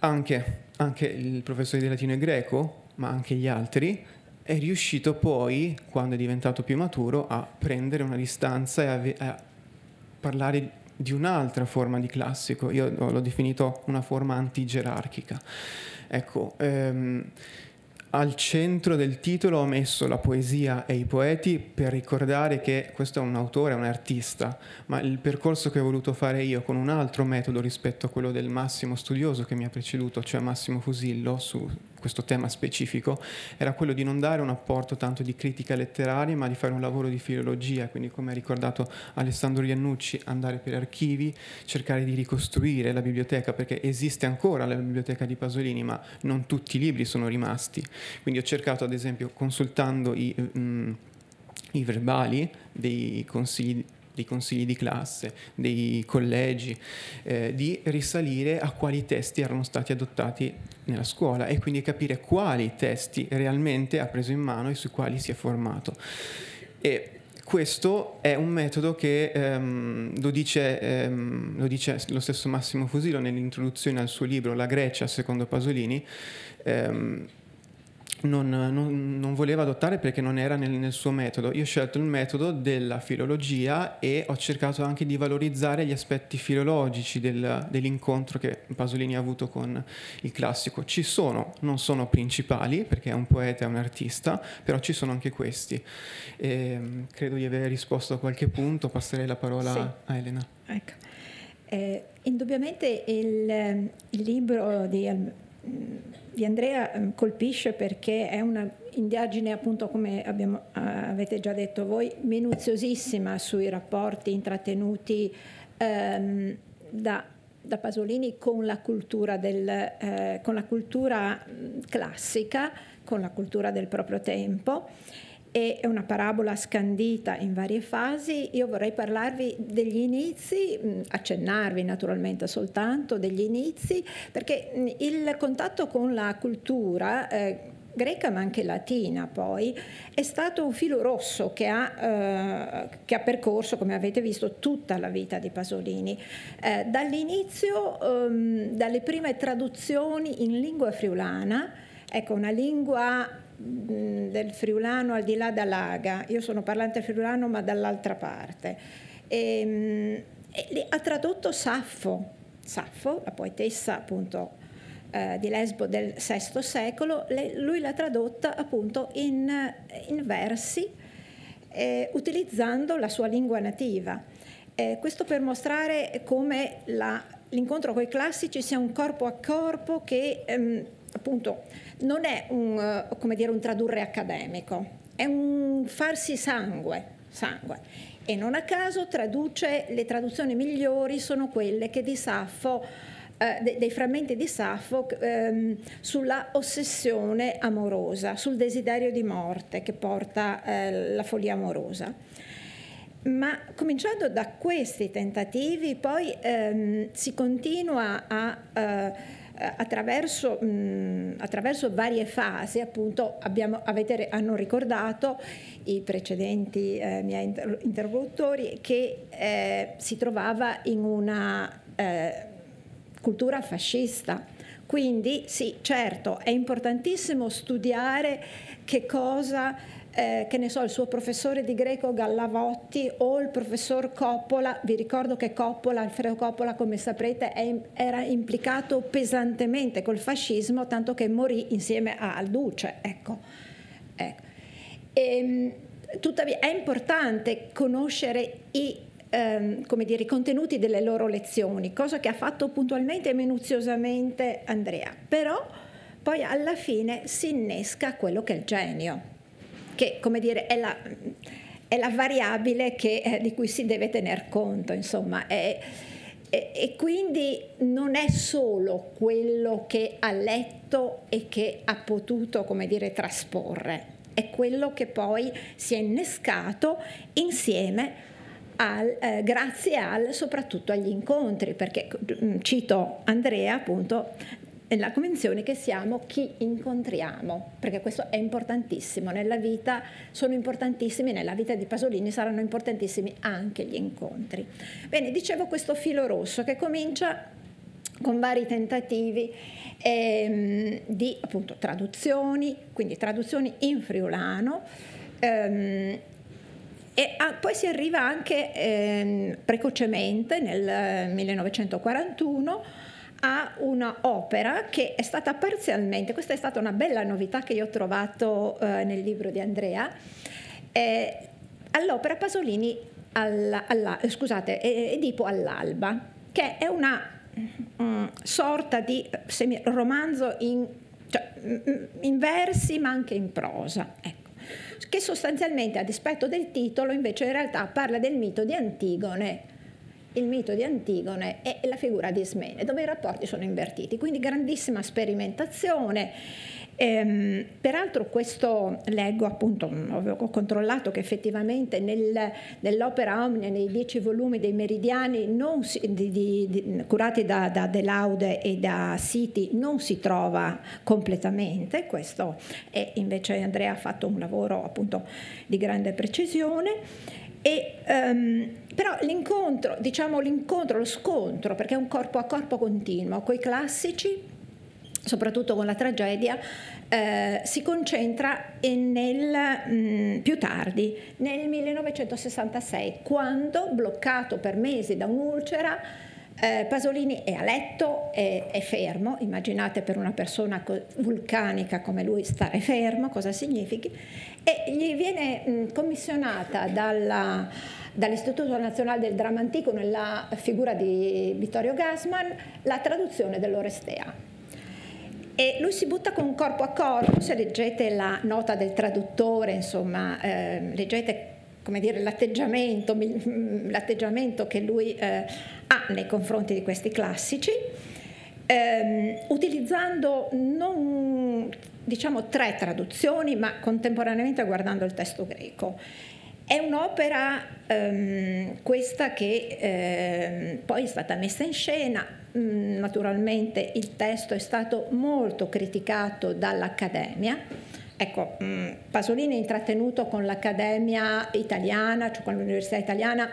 anche, anche il professore di latino e greco, ma anche gli altri, è riuscito poi, quando è diventato più maturo, a prendere una distanza e a, a parlare di un'altra forma di classico, io l'ho definito una forma antigerarchica. Ecco, ehm, al centro del titolo ho messo la poesia e i poeti per ricordare che questo è un autore, un artista, ma il percorso che ho voluto fare io con un altro metodo rispetto a quello del Massimo studioso che mi ha preceduto, cioè Massimo Fusillo, su questo tema specifico, era quello di non dare un apporto tanto di critica letteraria, ma di fare un lavoro di filologia, quindi come ha ricordato Alessandro Iannucci, andare per archivi, cercare di ricostruire la biblioteca, perché esiste ancora la biblioteca di Pasolini, ma non tutti i libri sono rimasti. Quindi ho cercato, ad esempio, consultando i, mm, i verbali dei consigli dei consigli di classe, dei collegi, eh, di risalire a quali testi erano stati adottati nella scuola e quindi capire quali testi realmente ha preso in mano e sui quali si è formato. E questo è un metodo che ehm, lo, dice, ehm, lo, dice, lo stesso Massimo Fusilo nell'introduzione al suo libro La Grecia secondo Pasolini. Ehm, non, non, non, voleva adottare perché non era nel, nel, suo metodo. Io ho scelto il metodo della filologia e ho cercato anche di valorizzare gli aspetti filologici del, dell'incontro che Pasolini ha avuto con il classico. Ci sono, non sono principali perché è un poeta, è un artista, però ci sono anche questi. E, credo di aver risposto a qualche punto, passerei la parola sì. a Elena. Ecco. Eh, indubbiamente il, il libro di di Andrea ehm, colpisce perché è un'indagine, appunto, come abbiamo, avete già detto voi, minuziosissima sui rapporti intrattenuti ehm, da, da, Pasolini con la cultura, del, eh, con la cultura classica, con la cultura del proprio tempo è una parabola scandita in varie fasi. Io vorrei parlarvi degli inizi, accennarvi naturalmente soltanto degli inizi, perché il contatto con la cultura eh, greca ma anche latina poi, è stato un filo rosso che ha, eh, che ha, percorso, come avete visto, tutta la vita di Pasolini. Eh, dall'inizio, ehm, dalle prime traduzioni in lingua friulana, ecco, una lingua del friulano al di là da Laga, io sono parlante friulano ma dall'altra parte, e, e ha tradotto Saffo, Saffo, la poetessa appunto eh, di Lesbo del VI secolo, lei, lui l'ha tradotta appunto in, in versi eh, utilizzando la sua lingua nativa. Eh, questo per mostrare come la, l'incontro con i classici sia un corpo a corpo che ehm, appunto non è un, eh, dire, un, tradurre accademico, è un farsi sangue, sangue. E non a caso traduce, le traduzioni migliori sono quelle che di Saffo, eh, dei frammenti di Saffo ehm, sulla ossessione amorosa, sul desiderio di morte che porta eh, la follia amorosa. Ma cominciando da questi tentativi, poi ehm, si continua a... Eh, attraverso, mh, attraverso, varie fasi, appunto abbiamo, avete, hanno ricordato i precedenti eh, miei inter- interlocutori che eh, si trovava in una eh, cultura fascista. Quindi sì, certo, è importantissimo studiare che cosa eh, che ne so, il suo professore di greco Gallavotti o il professor Coppola, vi ricordo che Coppola, Alfredo Coppola, come saprete, è, era implicato pesantemente col fascismo, tanto che morì insieme a Alduce. Ecco. ecco. E, ehm, tuttavia è importante conoscere i ehm, come dire, i contenuti delle loro lezioni, cosa che ha fatto puntualmente e minuziosamente Andrea, però poi alla fine si innesca quello che è il genio che come dire, è la, è la variabile che, eh, di cui si deve tener conto, insomma. È, e, e quindi non è solo quello che ha letto e che ha potuto, come dire, trasporre, è quello che poi si è innescato insieme al, eh, grazie al, soprattutto agli incontri, perché cito Andrea appunto nella convenzione che siamo chi incontriamo, perché questo è importantissimo nella vita, sono importantissimi nella vita di Pasolini, saranno importantissimi anche gli incontri. Bene, dicevo questo filo rosso che comincia con vari tentativi ehm, di appunto traduzioni, quindi traduzioni in friulano, ehm, E a, poi si arriva anche eh, precocemente, nel 1941, a un'opera che è stata parzialmente, questa è stata una bella novità che io ho trovato eh, nel libro di Andrea, eh, all'opera Pasolini, alla, alla, scusate, Edipo all'alba, che è una um, sorta di semi- romanzo in, cioè, in versi ma anche in prosa. Ecco che sostanzialmente a dispetto del titolo invece in realtà parla del mito di Antigone il mito di Antigone e la figura di Ismene, dove i rapporti sono invertiti, quindi grandissima sperimentazione. Ehm, peraltro questo leggo appunto, ho controllato che effettivamente nel, nell'opera Omnia, nei dieci volumi dei meridiani si, di, di, di, curati da, da De Laude e da Siti non si trova completamente, questo è invece Andrea ha fatto un lavoro appunto di grande precisione. E, um, però l'incontro, diciamo l'incontro, lo scontro, perché è un corpo a corpo continuo, con i classici soprattutto con la tragedia, eh, si concentra nel, mh, mm, più tardi, nel 1966, quando, bloccato per mesi da un'ulcera, eh, Pasolini è a letto, è, è, fermo, immaginate per una persona vulcanica come lui stare fermo, cosa significhi, e gli viene mh, mm, commissionata dalla, dall'Istituto Nazionale del Dramma Antico nella figura di Vittorio Gassman la traduzione dell'Orestea. E lui si butta con corpo a corpo, se leggete la nota del traduttore, insomma, eh, leggete come dire, l'atteggiamento, l'atteggiamento che lui eh, nei confronti di questi classici, ehm, utilizzando non diciamo tre traduzioni, ma contemporaneamente guardando il testo greco. È un'opera ehm, questa che ehm, poi è stata messa in scena, mm, naturalmente il testo è stato molto criticato dall'Accademia. Ecco, mm, Pasolini ha intrattenuto con l'Accademia italiana, cioè con l'Università italiana,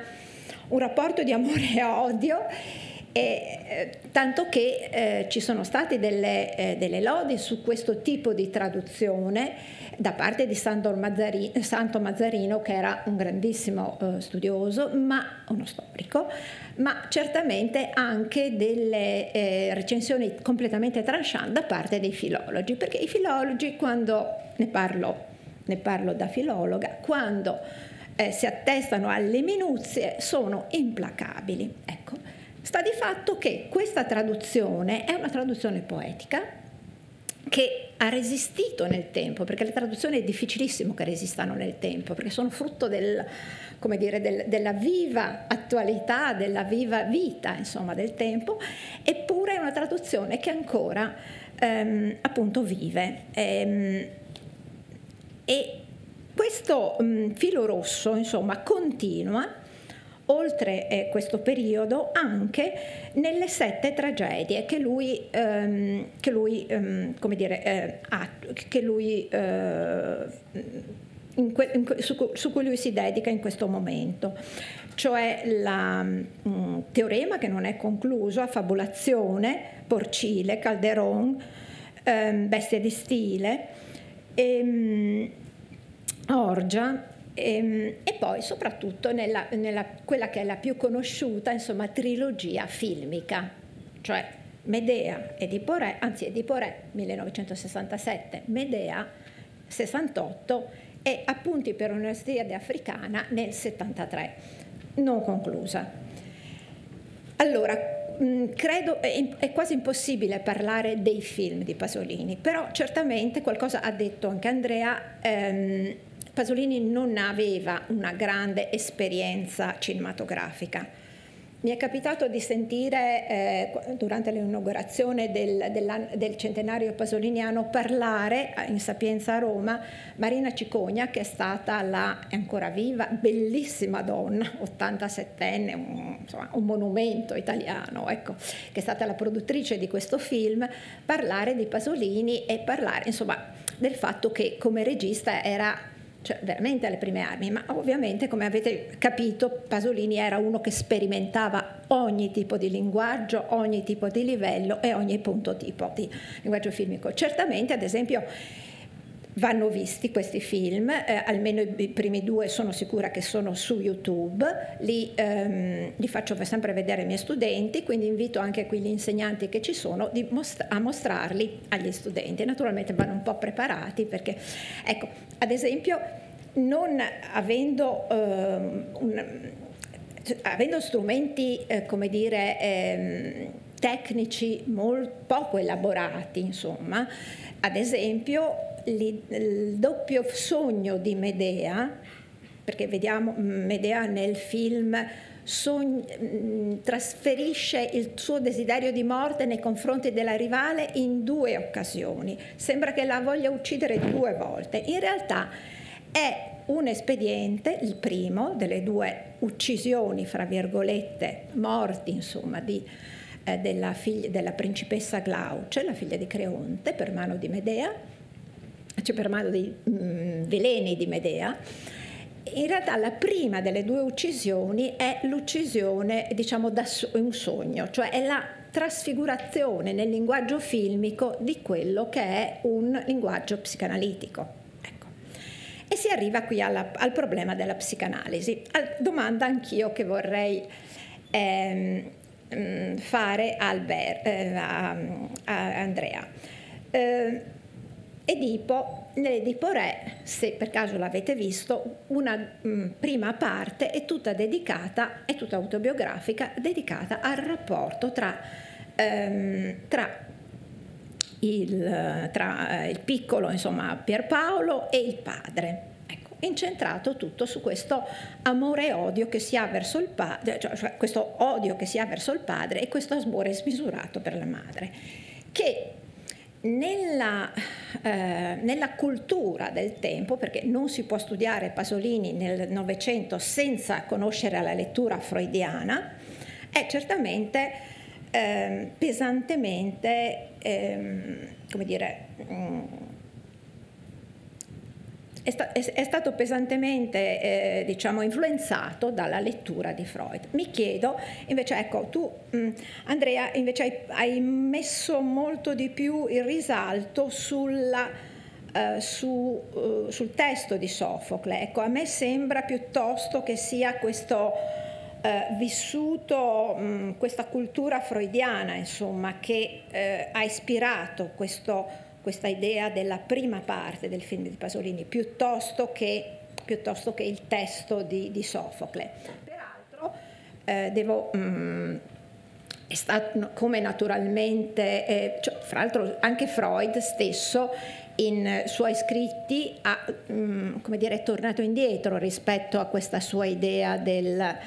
un rapporto di amore e odio e, eh, tanto che eh, ci sono state delle, eh, delle, lodi su questo tipo di traduzione da parte di Mazzarino, Santo Mazzarino, che era un grandissimo eh, studioso, ma uno storico, ma certamente anche delle eh, recensioni completamente tranchant da parte dei filologi, perché i filologi, quando ne parlo, ne parlo da filologa, quando eh, si attestano alle minuzie, sono implacabili. Ecco. Sta di fatto che questa traduzione è una traduzione poetica che ha resistito nel tempo, perché le traduzioni è difficilissimo che resistano nel tempo, perché sono frutto del, dire, del, della viva attualità, della viva vita insomma, del tempo, eppure è una traduzione che ancora ehm, appunto vive. Ehm, e questo mh, mm, filo rosso insomma, continua oltre eh, questo periodo anche nelle sette tragedie che lui, ehm, che lui um, come dire, eh, ha, che lui, eh, in que, in, su, su, cui lui si dedica in questo momento, cioè la um, teorema che non è concluso, affabulazione, porcile, calderon, ehm, bestia di stile, ehm, orgia, e, ehm, e, poi soprattutto nella, nella, quella che è la più conosciuta, insomma, trilogia filmica, cioè Medea Edipo Re, anzi Edipo Re 1967, Medea 68 e Appunti per un'Università africana nel 73, non conclusa. Allora, credo è, quasi impossibile parlare dei film di Pasolini, però certamente qualcosa ha detto anche Andrea. Ehm, Pasolini non aveva una grande esperienza cinematografica. Mi è capitato di sentire eh, durante l'inaugurazione del, del, centenario pasoliniano parlare in Sapienza a Roma Marina Cicogna, che è stata la, è ancora viva, bellissima donna, 87enne, un, insomma, un monumento italiano, ecco, che è stata la produttrice di questo film, parlare di Pasolini e parlare insomma, del fatto che come regista era cioè veramente alle prime armi, ma ovviamente come avete capito Pasolini era uno che sperimentava ogni tipo di linguaggio, ogni tipo di livello e ogni punto tipo di linguaggio filmico. Certamente ad esempio vanno visti questi film, eh, almeno i, primi due sono sicura che sono su YouTube, li, ehm, li, faccio sempre vedere ai miei studenti, quindi invito anche quegli insegnanti che ci sono most- a mostrarli agli studenti. Naturalmente vanno un po' preparati perché, ecco, ad esempio, non avendo, ehm, un, avendo strumenti, eh, come dire, ehm, tecnici molto poco elaborati, insomma, ad esempio il doppio sogno di Medea, perché vediamo Medea nel film sogn- mm, trasferisce il suo desiderio di morte nei confronti della rivale in due occasioni. Sembra che la voglia uccidere due volte. In realtà è un espediente, il primo delle due uccisioni, fra virgolette, morti, insomma, di, eh, della, figlia, della principessa Glauce, la figlia di Creonte, per mano di Medea, cioè per mano dei mh, mm, veleni di Medea, in realtà la prima delle due uccisioni è l'uccisione, diciamo, da un sogno, cioè è la trasfigurazione nel linguaggio filmico di quello che è un linguaggio psicanalitico. Ecco. E si arriva qui alla, al problema della psicanalisi. Al, domanda anch'io che vorrei ehm, mm, fare a, Albert, eh, a, a Andrea. Eh, Edipo, nell'Edipo Re, se per caso l'avete visto, una mh, mm, prima parte è tutta dedicata, è tutta autobiografica, dedicata al rapporto tra, ehm, tra, il, tra il, piccolo, insomma, Pierpaolo e il padre. Ecco, incentrato tutto su questo amore e odio che si ha verso il padre, cioè, cioè questo odio che si ha verso il padre e questo amore smisurato per la madre, che nella, eh, nella, cultura del tempo, perché non si può studiare Pasolini nel Novecento senza conoscere la lettura freudiana, è certamente eh, pesantemente, eh, come dire, mh, mm, è, sta- è, stato pesantemente eh, diciamo, influenzato dalla lettura di Freud. Mi chiedo, invece, ecco, tu mh, mm, Andrea, invece hai, hai, messo molto di più il risalto sulla, Uh, su, uh, sul testo di Sofocle. Ecco, a me sembra piuttosto che sia questo uh, vissuto, mh, mm, questa cultura freudiana, insomma, che ha ispirato questo questa idea della prima parte del film di Pasolini piuttosto che, piuttosto che il testo di, di Sofocle. Peraltro, eh, devo... Mm, è stato come naturalmente, eh, cioè, fra l'altro anche Freud stesso in suoi scritti ha, mm, come dire, è tornato indietro rispetto a questa sua idea del,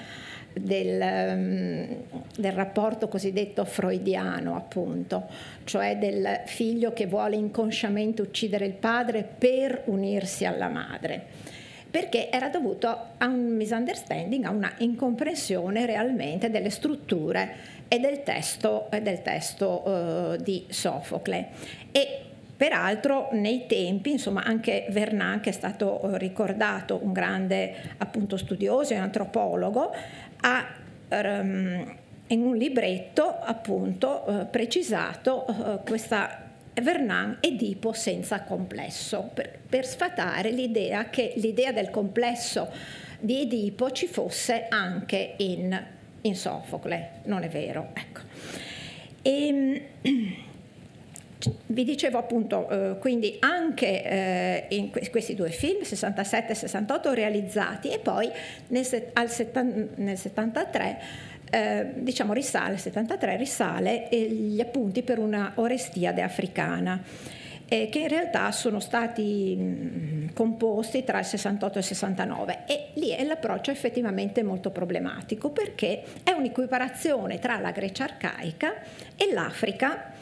del, um, del, rapporto cosiddetto freudiano, appunto, cioè del figlio che vuole inconsciamente uccidere il padre per unirsi alla madre, perché era dovuto a un misunderstanding, a una incomprensione realmente delle strutture e del testo, e del testo uh, di Sofocle. E Peraltro nei tempi, insomma, anche Vernon, che è stato ricordato un grande appunto, studioso e antropologo, ha um, in un libretto appunto uh, precisato uh, questa Vernon Edipo senza complesso, per, per, sfatare l'idea che l'idea del complesso di Edipo ci fosse anche in, in Sofocle, non è vero. Ecco. E, ehm, vi dicevo appunto, eh, quindi anche eh, in que- questi due film, 67 e 68, realizzati e poi nel, set- setan- nel 73, eh, diciamo risale, 73 risale gli appunti per una Orestiade africana. Eh, che in realtà sono stati mh, composti tra il 68 e il 69 e lì l'approccio è effettivamente molto problematico perché è un'equiparazione tra la Grecia arcaica e l'Africa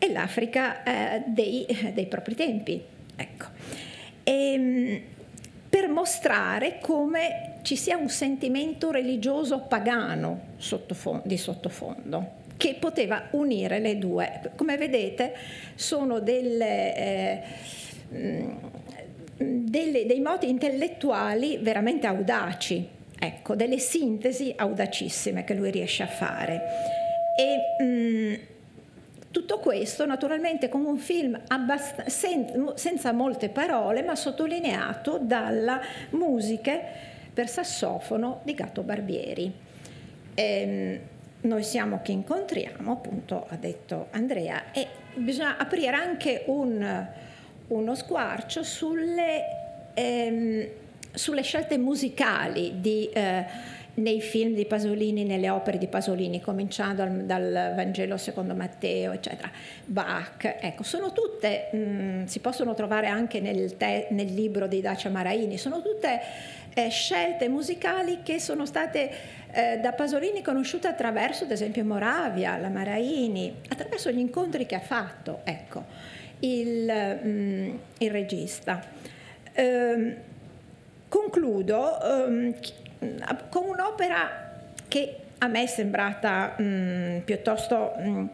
e l'Africa eh, dei, dei, propri tempi. Ecco. E, ehm, per mostrare come ci sia un sentimento religioso pagano sottofondo, di sottofondo che poteva unire le due. Come vedete sono delle, eh, delle, dei modi intellettuali veramente audaci, ecco, delle sintesi audacissime che lui riesce a fare. E, mh, Tutto questo naturalmente con un film abbast- sen- senza molte parole, ma sottolineato dalla musiche per sassofono di Gatto Barbieri. Ehm, noi siamo che incontriamo, appunto ha detto Andrea, e bisogna aprire anche un, uno squarcio sulle, ehm, sulle scelte musicali di... Eh, nei film di Pasolini, nelle opere di Pasolini, cominciando dal, dal Vangelo secondo Matteo, eccetera, Bach, ecco, sono tutte, mh, mm, si possono trovare anche nel, te, nel, libro di Dacia Maraini, sono tutte eh, scelte musicali che sono state eh, da Pasolini conosciute attraverso, ad esempio, Moravia, la Maraini, attraverso gli incontri che ha fatto, ecco, il, mh, mm, il regista. Ehm, concludo um, con un'opera che a me è sembrata mh, mm, piuttosto mh, mm,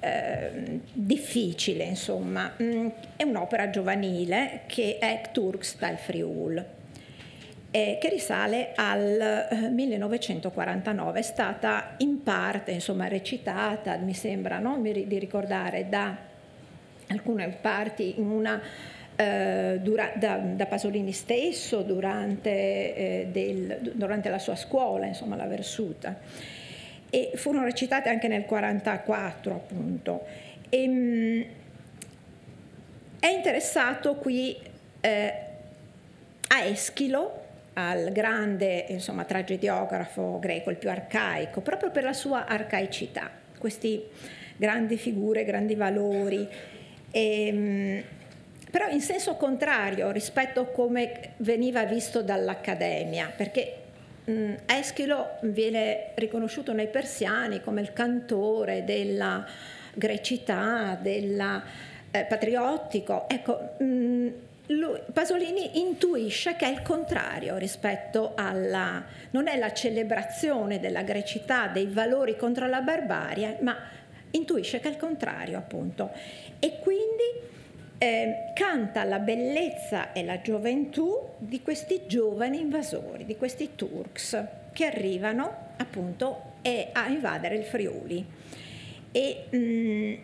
eh, difficile, insomma. Mh, mm, è un'opera giovanile che è Turks dal Friul. Eh, che risale al eh, 1949, è stata in parte insomma, recitata, mi sembra no? di ricordare, da alcune parti in una eh, dura, da, da, Pasolini stesso durante, eh, del, durante, la sua scuola, insomma, la Versuta. E furono recitate anche nel 1944, appunto. E, ehm, mh, è interessato qui eh, a Eschilo, al grande insomma, tragediografo greco, il più arcaico, proprio per la sua arcaicità, questi grandi figure, grandi valori. E, ehm, mh, però in senso contrario rispetto a come veniva visto dall'Accademia, perché mh, Eschilo viene riconosciuto nei persiani come il cantore della grecità, del eh, patriottico. Ecco, mh, lui, Pasolini intuisce che è il contrario rispetto alla... non è la celebrazione della grecità, dei valori contro la barbarie, ma intuisce che è il contrario appunto. E quindi eh, canta la bellezza e la gioventù di questi giovani invasori, di questi Turks che arrivano appunto a invadere il Friuli. E mh, mm,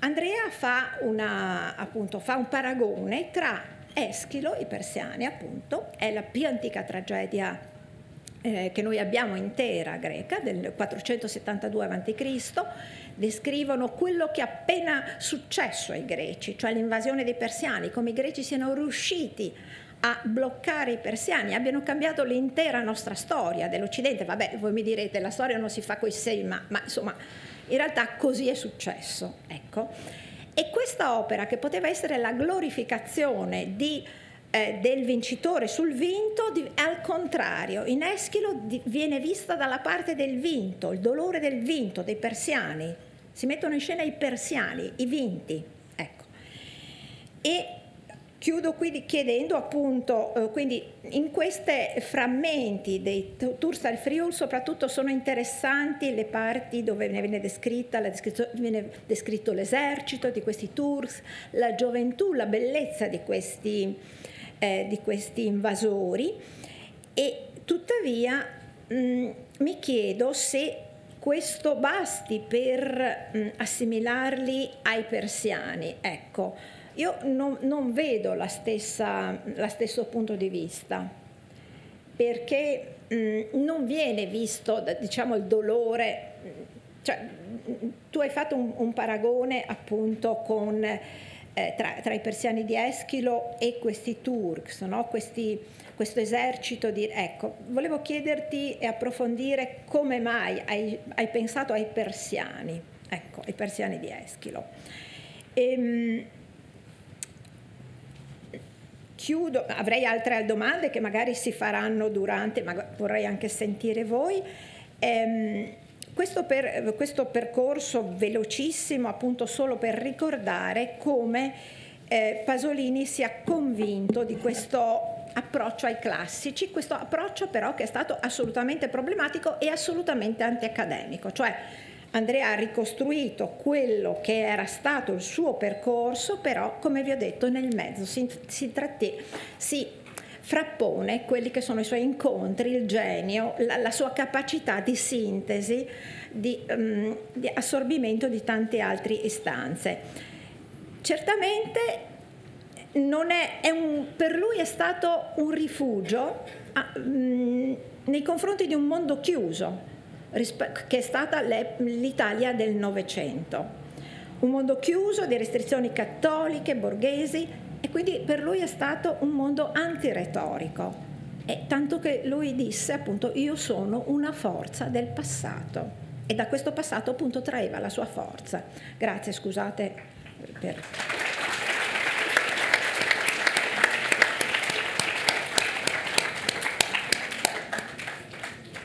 Andrea fa, una, appunto, fa un paragone tra Eschilo, i persiani appunto, è la più antica tragedia eh, che noi abbiamo intera greca del 472 a.C., descrivono quello che è appena successo ai greci, cioè l'invasione dei persiani, come i greci siano riusciti a bloccare i persiani, abbiano cambiato l'intera nostra storia dell'Occidente. Vabbè, voi mi direte, la storia non si fa coi sei, ma, ma insomma, in realtà così è successo. Ecco. E questa opera, che poteva essere la glorificazione di eh, del vincitore sul vinto, di, al contrario, in Eschilo di, viene vista dalla parte del vinto, il dolore del vinto dei persiani. Si mettono in scena i persiani, i vinti. Ecco. E chiudo qui chiedendo appunto, eh, quindi in questi frammenti dei Tours al Friul soprattutto sono interessanti le parti dove viene, descritta, viene descritto l'esercito di questi Tours, la gioventù, la bellezza di questi eh, di questi invasori e tuttavia mh, mi chiedo se questo basti per mh, assimilarli ai persiani. Ecco, io non, non vedo la stessa, la stesso punto di vista, perché mh, non viene visto, diciamo, il dolore, cioè, tu hai fatto un, un paragone appunto con eh, tra, tra, i persiani di Eschilo e questi Turks, no? questi, questo esercito di... Ecco, volevo chiederti e approfondire come mai hai, hai pensato ai persiani, ecco, ai persiani di Eschilo. Ehm, chiudo, avrei altre domande che magari si faranno durante, ma vorrei anche sentire voi. Ehm, questo, per, questo percorso velocissimo, appunto solo per ricordare come eh, Pasolini sia convinto di questo approccio ai classici, questo approccio però che è stato assolutamente problematico e assolutamente antiaccademico, cioè Andrea ha ricostruito quello che era stato il suo percorso, però come vi ho detto nel mezzo. Si, si, tratti, si frappone quelli che sono i suoi incontri, il genio, la, la sua capacità di sintesi, di, um, di assorbimento di tante altre istanze. Certamente è, è un, per lui è stato un rifugio a, um, nei confronti di un mondo chiuso, che è stata l'Italia del Novecento. Un mondo chiuso di restrizioni cattoliche, borghesi, e quindi per lui è stato un mondo antiretorico. E tanto che lui disse appunto io sono una forza del passato e da questo passato appunto traeva la sua forza. Grazie, scusate per...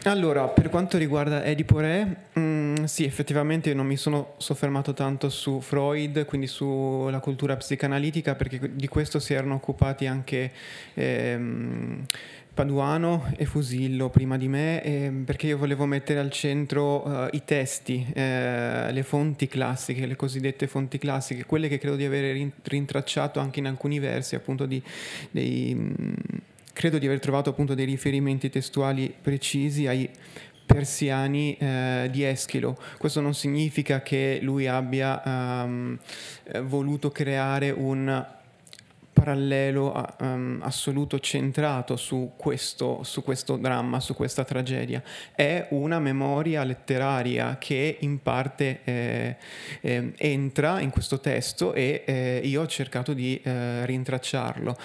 Allora, per quanto riguarda Edipo Re, mh, mm, sì, effettivamente io non mi sono soffermato tanto su Freud, quindi sulla cultura psicanalitica, perché di questo si erano occupati anche ehm, Paduano e Fusillo prima di me, ehm, perché io volevo mettere al centro uh, i testi, eh, le fonti classiche, le cosiddette fonti classiche, quelle che credo di avere rintracciato anche in alcuni versi, appunto di, dei... Mh, mm, credo di aver trovato appunto dei riferimenti testuali precisi ai persiani eh, di Eschilo. Questo non significa che lui abbia um, voluto creare un parallelo um, assoluto centrato su questo, su questo, dramma, su questa tragedia. È una memoria letteraria che in parte eh, eh, entra in questo testo e eh, io ho cercato di eh, rintracciarlo,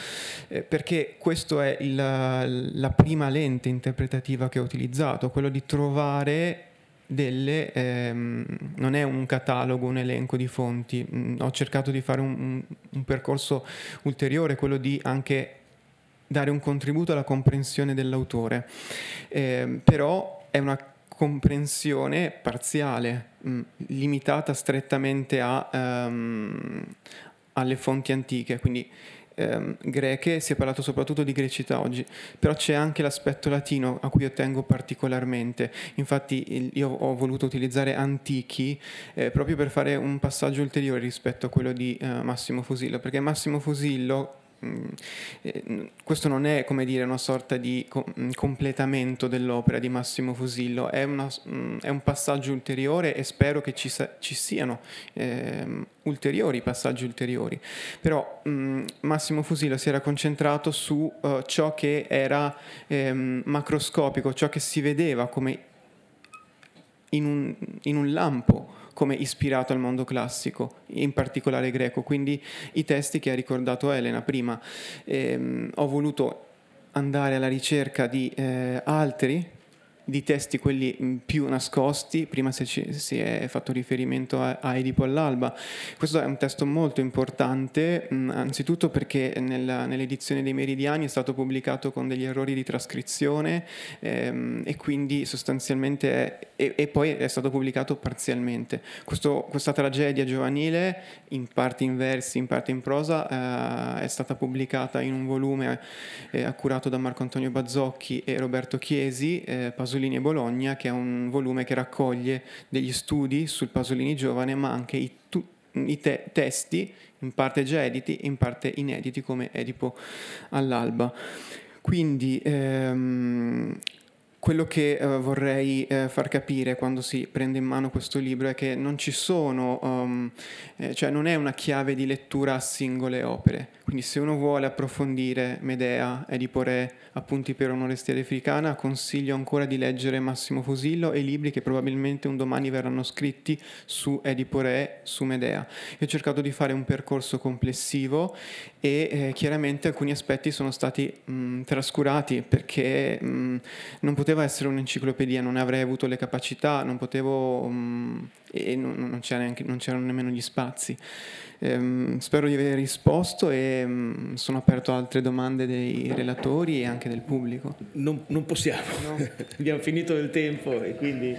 eh, perché questa è il, la prima lente interpretativa che ho utilizzato, quello di trovare delle, ehm, non è un catalogo, un elenco di fonti, mm, ho cercato di fare un, un, percorso ulteriore, quello di anche dare un contributo alla comprensione dell'autore, eh, però è una comprensione parziale, mh, mm, limitata strettamente a, um, alle fonti antiche, quindi ehm, greche si è parlato soprattutto di grecità oggi, però c'è anche l'aspetto latino a cui io tengo particolarmente. Infatti io ho voluto utilizzare antichi eh, proprio per fare un passaggio ulteriore rispetto a quello di eh, Massimo Fusillo, perché Massimo Fusillo questo non è come dire una sorta di mm, completamento dell'opera di Massimo Fusillo, è, una, mm, è un passaggio ulteriore e spero che ci, ci siano eh, ulteriori passaggi ulteriori. Però mh, Massimo Fusillo si era concentrato su uh, ciò che era eh, macroscopico, ciò che si vedeva come in un, in un lampo come ispirato al mondo classico, in particolare greco, quindi i testi che ha ricordato Elena prima. Ehm, ho voluto andare alla ricerca di eh, altri di testi quelli mm, più nascosti, prima si, si è fatto riferimento a, a, Edipo all'alba. Questo è un testo molto importante, mh, mm, anzitutto perché nella, nell'edizione dei Meridiani è stato pubblicato con degli errori di trascrizione ehm, e quindi sostanzialmente è, e, e, poi è stato pubblicato parzialmente. Questo, questa tragedia giovanile, in parte in versi, in parte in prosa, eh, è stata pubblicata in un volume eh, accurato da Marco Antonio Bazzocchi e Roberto Chiesi, eh, Pasolini e Bologna, che è un volume che raccoglie degli studi sul Pasolini giovane, ma anche i, tu, i te- testi, in parte già editi, in parte inediti come Edipo all'alba. Quindi ehm, quello che uh, vorrei uh, far capire quando si prende in mano questo libro è che non ci sono, um, eh, cioè non è una chiave di lettura a singole opere. Quindi se uno vuole approfondire Medea, Edipo Re, Appunti per un'orestia africana, consiglio ancora di leggere Massimo Fusillo e i libri che probabilmente un domani verranno scritti su Edipo Re, su Medea. Io ho cercato di fare un percorso complessivo e eh, chiaramente alcuni aspetti sono stati mh, trascurati perché mh, non poteva essere un'enciclopedia, non avrei avuto le capacità, non potevo mh, e non, non, neanche, non c'erano nemmeno gli spazi. Ehm, spero di aver risposto e mh, sono aperto a altre domande dei relatori e anche del pubblico. Non, non possiamo, no. abbiamo finito il tempo e quindi...